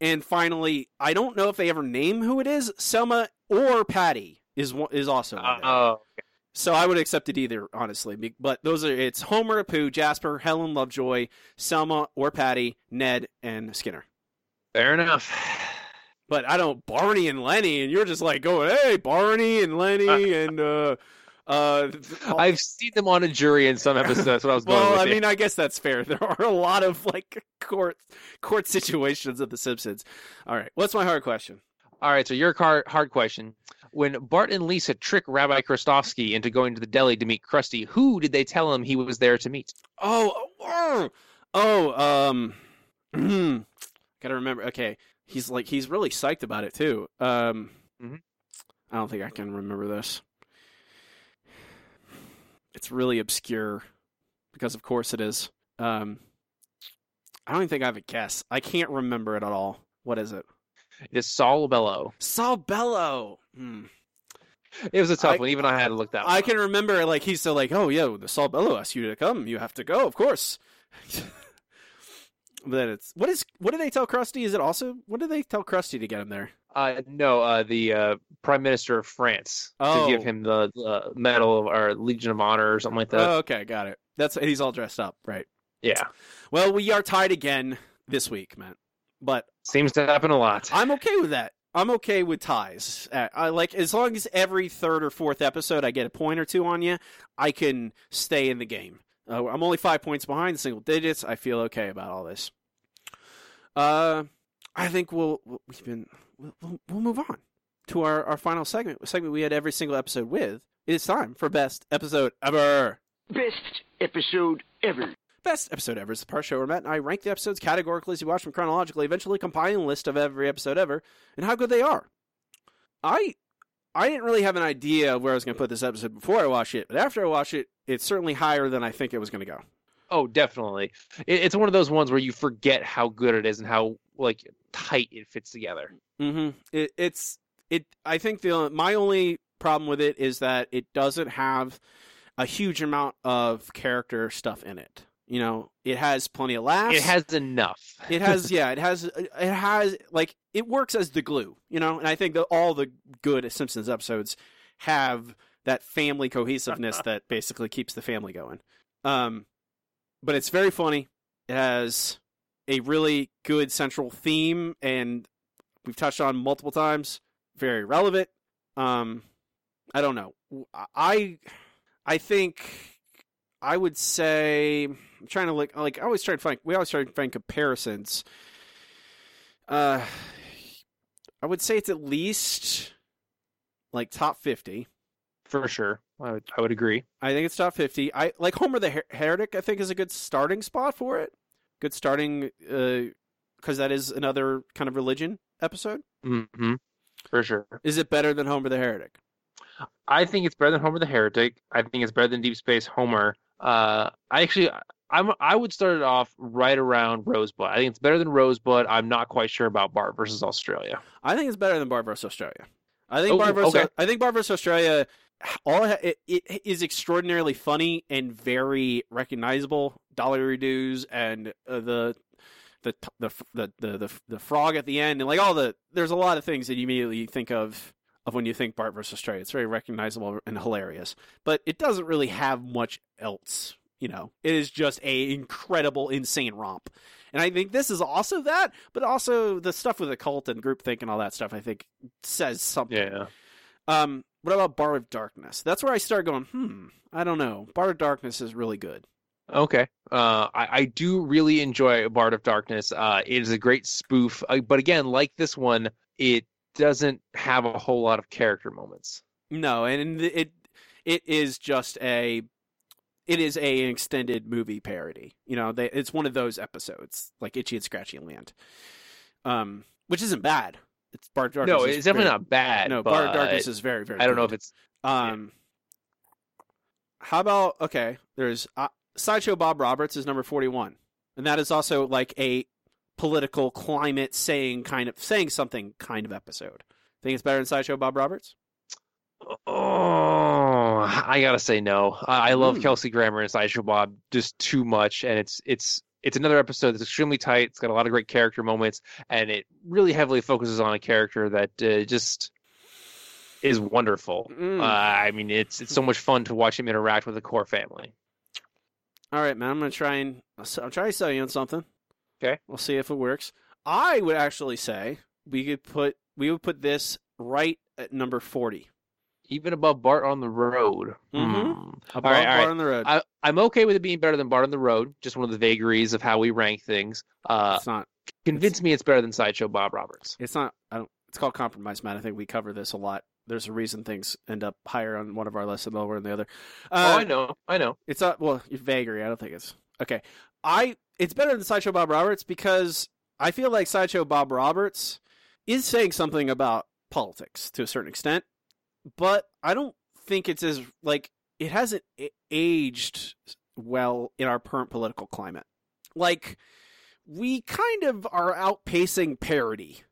and finally, I don't know if they ever name who it is. Selma or Patty is is also. Oh, uh, okay. So I would accept it either, honestly. But those are it's Homer, Apu, Jasper, Helen Lovejoy, Selma or Patty, Ned, and Skinner. Fair enough. but I don't Barney and Lenny, and you're just like going, hey, Barney and Lenny, and uh, uh, I've seen them on a jury in some episodes. That's what I was going well. I here. mean, I guess that's fair. There are a lot of like court court situations of The Simpsons. All right, what's my hard question? All right, so your hard, hard question. When Bart and Lisa trick Rabbi Krustofski into going to the deli to meet Krusty, who did they tell him he was there to meet? Oh, oh, oh um, gotta remember. Okay, he's like he's really psyched about it too. Um, Mhm. I don't think I can remember this. It's really obscure because, of course, it is. Um, I don't even think I have a guess. I can't remember it at all. What is it? It is Saul Bellow. Saul Bellow. Hmm. It was a tough I- one. Even I had to look that. I can remember like he's so like, oh yeah, the Saul Bellow asked you to come. You have to go, of course. but then it's what is what do they tell Krusty? Is it also what do they tell Krusty to get him there? Uh, no, uh, the uh, Prime Minister of France Oh. to give him the, the Medal of, or Legion of Honor or something like that. Oh, okay, got it. That's he's all dressed up, right? yeah, Well, we are tied again this week, man. But seems to happen a lot. I'm okay with that. I'm okay with ties. Uh, I like as long as every third or fourth episode I get a point or two on you, I can stay in the game. Uh, I'm only five points behind, single digits. I feel okay about all this. Uh, I think we'll we've been we'll, we'll, we'll move on to our, our final segment. Segment we had every single episode with. It's time for best episode ever. Best episode ever. Best episode ever is the part show where Matt and I rank the episodes categorically as you watch them chronologically, eventually compiling a list of every episode ever and how good they are. I I didn't really have an idea of where I was going to put this episode before I watched it, but after I watched it, it's certainly higher than I think it was going to go. Oh, definitely. It, it's one of those ones where you forget how good it is and how like tight it fits together. Mm-hmm. It, it's it. I think the my only problem with it is that it doesn't have a huge amount of character stuff in it. You know, it has plenty of laughs. It has enough. it has yeah it has it has like it works as the glue you know? And i think that all the good simpsons episodes have that family cohesiveness that basically keeps the family going. Um but it's very funny. It has a really good central theme and we've touched on multiple times. Very relevant. Um i don't know. I i think I would say I'm trying to look like I always try to find we always try to find comparisons. Uh I would say it's at least like top 50. For sure. I would, I would agree. I think it's top 50. I like Homer the Her- Heretic I think is a good starting spot for it. Good starting uh cuz that is another kind of religion episode. hmm For sure. Is it better than Homer the Heretic? I think it's better than Homer the Heretic. I think it's better than Deep Space Homer. Uh, I actually, I'm, I would start it off right around Rosebud. I think it's better than Rosebud. I'm not quite sure about Bart versus Australia. I think it's better than Bart versus Australia. I think Oh, Bart vs. okay. I think Bart vs Australia, all it, it, is extraordinarily funny and very recognizable. Dollarydoos and uh, the, the the the the the the frog at the end and like all the there's a lot of things that you immediately think of of when you think Bart versus Australia. It's very recognizable and hilarious, but it doesn't really have much else. You know, it is just a incredible, insane romp. And I think this is also that, but also the stuff with the cult and groupthink and all that stuff. I think says something. Yeah. Um, what about Bart of Darkness? That's where I start going. Hmm, I don't know. Bart of Darkness is really good. Okay. Uh, I, I do really enjoy Bart of Darkness. Uh, it is a great spoof, uh, but again, like this one, it doesn't have a whole lot of character moments. No, and it it is just a it is a an extended movie parody. You know, they, it's one of those episodes like Itchy and Scratchy Land, um, which isn't bad. It's Bar Darkness. No, it's definitely very- not bad. No, Bart of Darkness is very very. I don't know if it's Um, how about okay? There's uh, sideshow Bob Roberts is number forty one, and that is also like a political climate saying kind of saying something kind of episode. Think it's better than sideshow Bob Roberts? Oh, I gotta say no. I, I love Hmm. Kelsey Grammer and Sideshow Bob just too much, and it's it's it's another episode that's extremely tight. It's got a lot of great character moments, and it really heavily focuses on a character that uh, just is wonderful. Mm. Uh, I mean, it's it's so much fun to watch him interact with the core family. All right, man. I'm gonna try and I'm trying to sell you on something. Okay, we'll see if it works. I would actually say we could put we would put this right at number forty. Even above Bart on the Road. Mhm. Hmm. Above all right, all Bart right. on the Road. I, I'm okay with it being better than Bart on the Road. Just one of the vagaries of how we rank things. Uh, it's not. Convince me it's better than Sideshow Bob Roberts. It's not. I don't. It's called compromise, man. I think we cover this a lot. There's a reason things end up higher on one of our lists and lower on the other. Uh, oh, I know. I know. It's not. Well, vagary. I don't think it's okay. I. It's better than Sideshow Bob Roberts because I feel like Sideshow Bob Roberts is saying something about politics to a certain extent, but I don't think it's as like it hasn't aged well in our current political climate. Like we kind of are outpacing parody.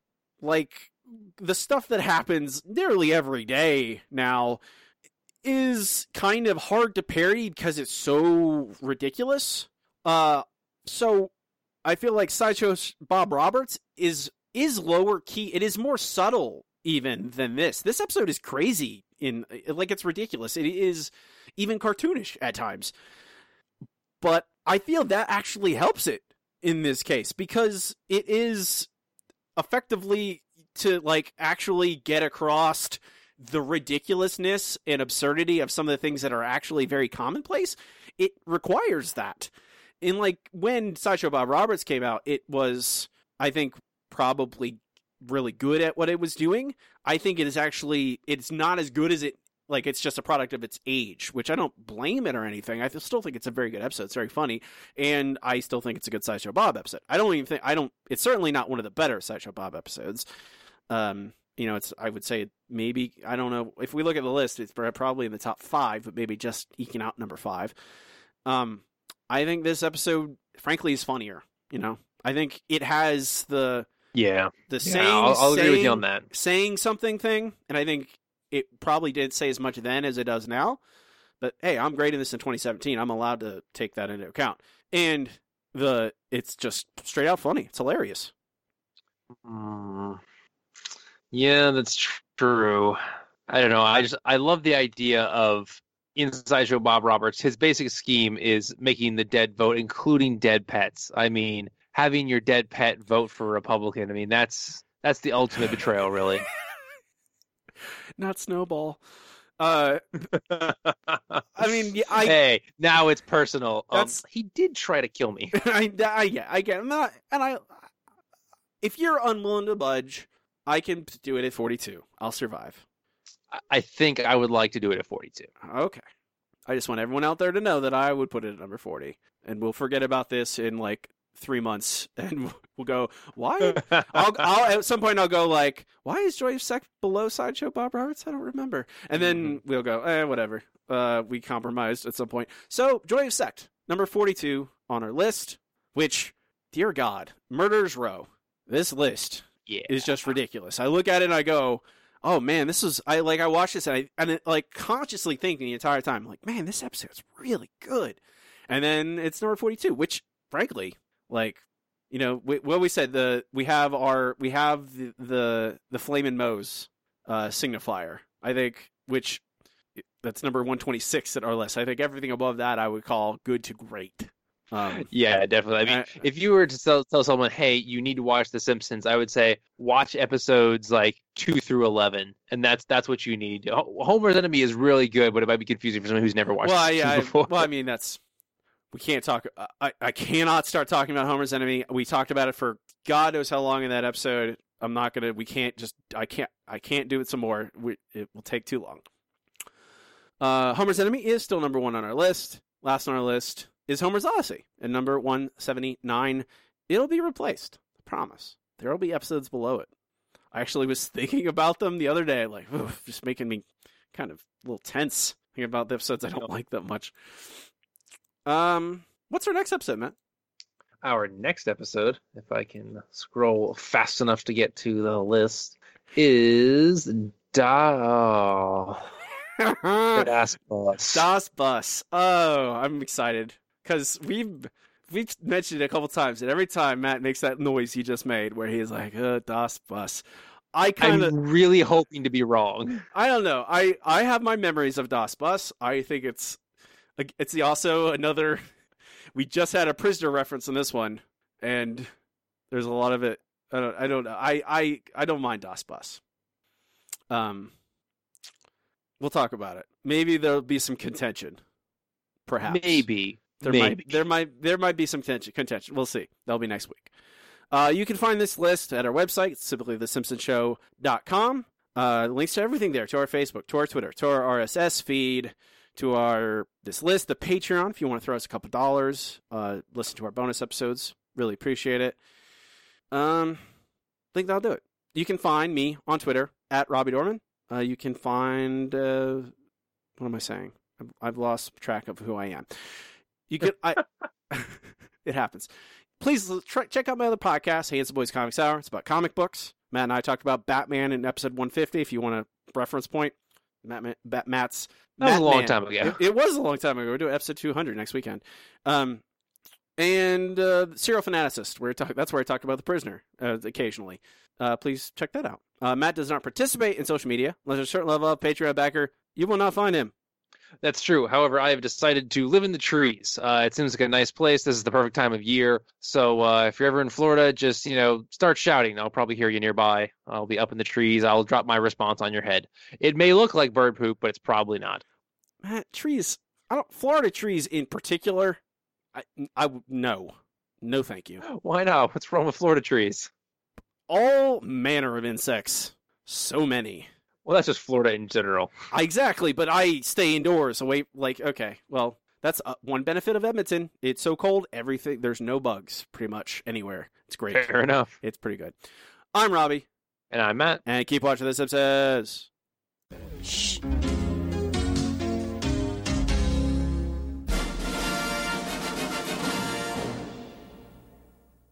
Like the stuff that happens nearly every day now is kind of hard to parody because it's so ridiculous. Uh so I feel like Sideshow Bob Roberts is is lower key. It is more subtle even than this. This episode is crazy in like it's ridiculous. It is even cartoonish at times. But I feel that actually helps it in this case because it is effectively to like actually get across the ridiculousness and absurdity of some of the things that are actually very commonplace. It requires that. And like when Sideshow Bob Roberts came out, it was I think probably really good at what it was doing. I think it is actually it's not as good as it like it's just a product of its age, which I don't blame it or anything. I still think it's a very good episode. It's very funny, and I still think it's a good Sideshow Bob episode. I don't even think I don't. It's certainly not one of the better Sideshow Bob episodes. Um, you know, it's I would say maybe I don't know if we look at the list, it's probably in the top five, but maybe just eking out number five. Um, I think this episode, frankly, is funnier. You know, I think it has the Yeah. the Yeah, saying I'll- I'll agree with you on that. saying something thing, and I think it probably didn't say as much then as it does now. But hey, I'm grading this in 2017. I'm allowed to take that into account. And the it's just straight out funny. It's hilarious. Mm. Yeah, that's true. I don't know. I just I love the idea of inside show Bob Roberts. His basic scheme is making the dead vote, including dead pets. I mean, having your dead pet vote for Republican. I mean, that's that's the ultimate betrayal, really. Not Snowball. Uh, I mean, yeah, I hey, now it's personal. Um, he did try to kill me. I, I yeah, I get. Not, and I. If you're unwilling to budge, I can do it at 42. I'll survive. I think I would like to do it at 42. Okay. I just want everyone out there to know that I would put it at number 40. And we'll forget about this in like three months and we'll go, why? I'll, I'll, at some point, I'll go like, why is Joy of Sect below Sideshow Bob Roberts? I don't remember. And then we'll go, eh, whatever. Uh, we compromised at some point. So, Joy of Sect, number 42 on our list, which, dear God, Murder's Row. This list yeah. is just ridiculous. I look at it and I go, "Oh man, this is." I like I watch this and I and it, like consciously thinking the entire time, like, "Man, this episode's really good." And then it's number forty-two, which, frankly, like you know, we, what we said the we have our we have the the, the Flamin' Moe's uh, signifier. I think which that's number one twenty-six at our list. I think everything above that I would call good to great. Um, Yeah, definitely. I mean, if you were to tell, tell someone, "Hey, you need to watch The Simpsons," I would say watch episodes like two through eleven, and that's that's what you need. Homer's Enemy is really good, but it might be confusing for someone who's never watched well, yeah, I, before. well, I mean that's we can't talk. I I cannot start talking about Homer's Enemy. We talked about it for God knows how long in that episode. I'm not gonna. We can't just. I can't. I can't do it some more. We, it will take too long. Uh, Homer's Enemy is still number one on our list. Last on our list is Homer's Odyssey, at number 179. It'll be replaced. I promise. There will be episodes below it. I actually was thinking about them the other day, like, oof, just making me kind of a little tense thinking about the episodes I don't like that much. Um, what's our next episode, Matt? Our next episode, if I can scroll fast enough to get to the list, is Da. Das Bus. Das Bus. Oh, I'm excited because we've we've mentioned it a couple times, and every time Matt makes that noise he just made, where he's like, uh, "Das Bus," I kind of I'm really hoping to be wrong. I don't know. I I have my memories of Das Bus. I think it's it's also another. We just had a prisoner reference in this one, and there's a lot of it I don't. I don't know. I I I don't mind Das Bus. Um, we'll talk about it. Maybe there'll be some contention. Perhaps. Maybe. There Maybe. might there might there might be some contention. contention. We'll see. That'll be next week. Uh, you can find this list at our website, simply thesimpsonshow.com. Uh, links to everything there, to our Facebook, to our Twitter, to our RSS feed, to our this list, the Patreon. If you want to throw us a couple dollars, uh, listen to our bonus episodes. Really appreciate it. Um, think that'll do it. You can find me on Twitter at Robbie Dorman. Uh, you can find uh, what am I saying? I've, I've lost track of who I am. You can I. it happens. Please try, check out my other podcast, the Boys Comics Hour. It's about comic books. Matt and I talked about Batman in episode 150. If you want a reference point, Matt, Bat, Matt's That was a long Batman. time ago. It, it was a long time ago. We're doing episode 200 next weekend. Um, and uh, Serial Fanaticist, where talk, that's where I talk about the prisoner uh, occasionally. Uh, please check that out. Uh, Matt does not participate in social media. Unless there's a certain level of Patreon backer, you will not find him. That's true. However, I have decided to live in the trees. Uh, it seems like a nice place. This is the perfect time of year. So uh, if you're ever in Florida, just you know, start shouting. I'll probably hear you nearby. I'll be up in the trees. I'll drop my response on your head. It may look like bird poop, but it's probably not. Matt, trees. I don't. Florida trees in particular. I, I no, no, thank you. Why not? What's wrong with Florida trees? All manner of insects. So many. Well, that's just Florida in general. Exactly, but I stay indoors. Away, like okay, well, that's uh, one benefit of Edmonton. It's so cold, everything. There's no bugs, pretty much anywhere. It's great. Fair enough. It's pretty good. I'm Robbie, And I'm Matt. and keep watching this episode.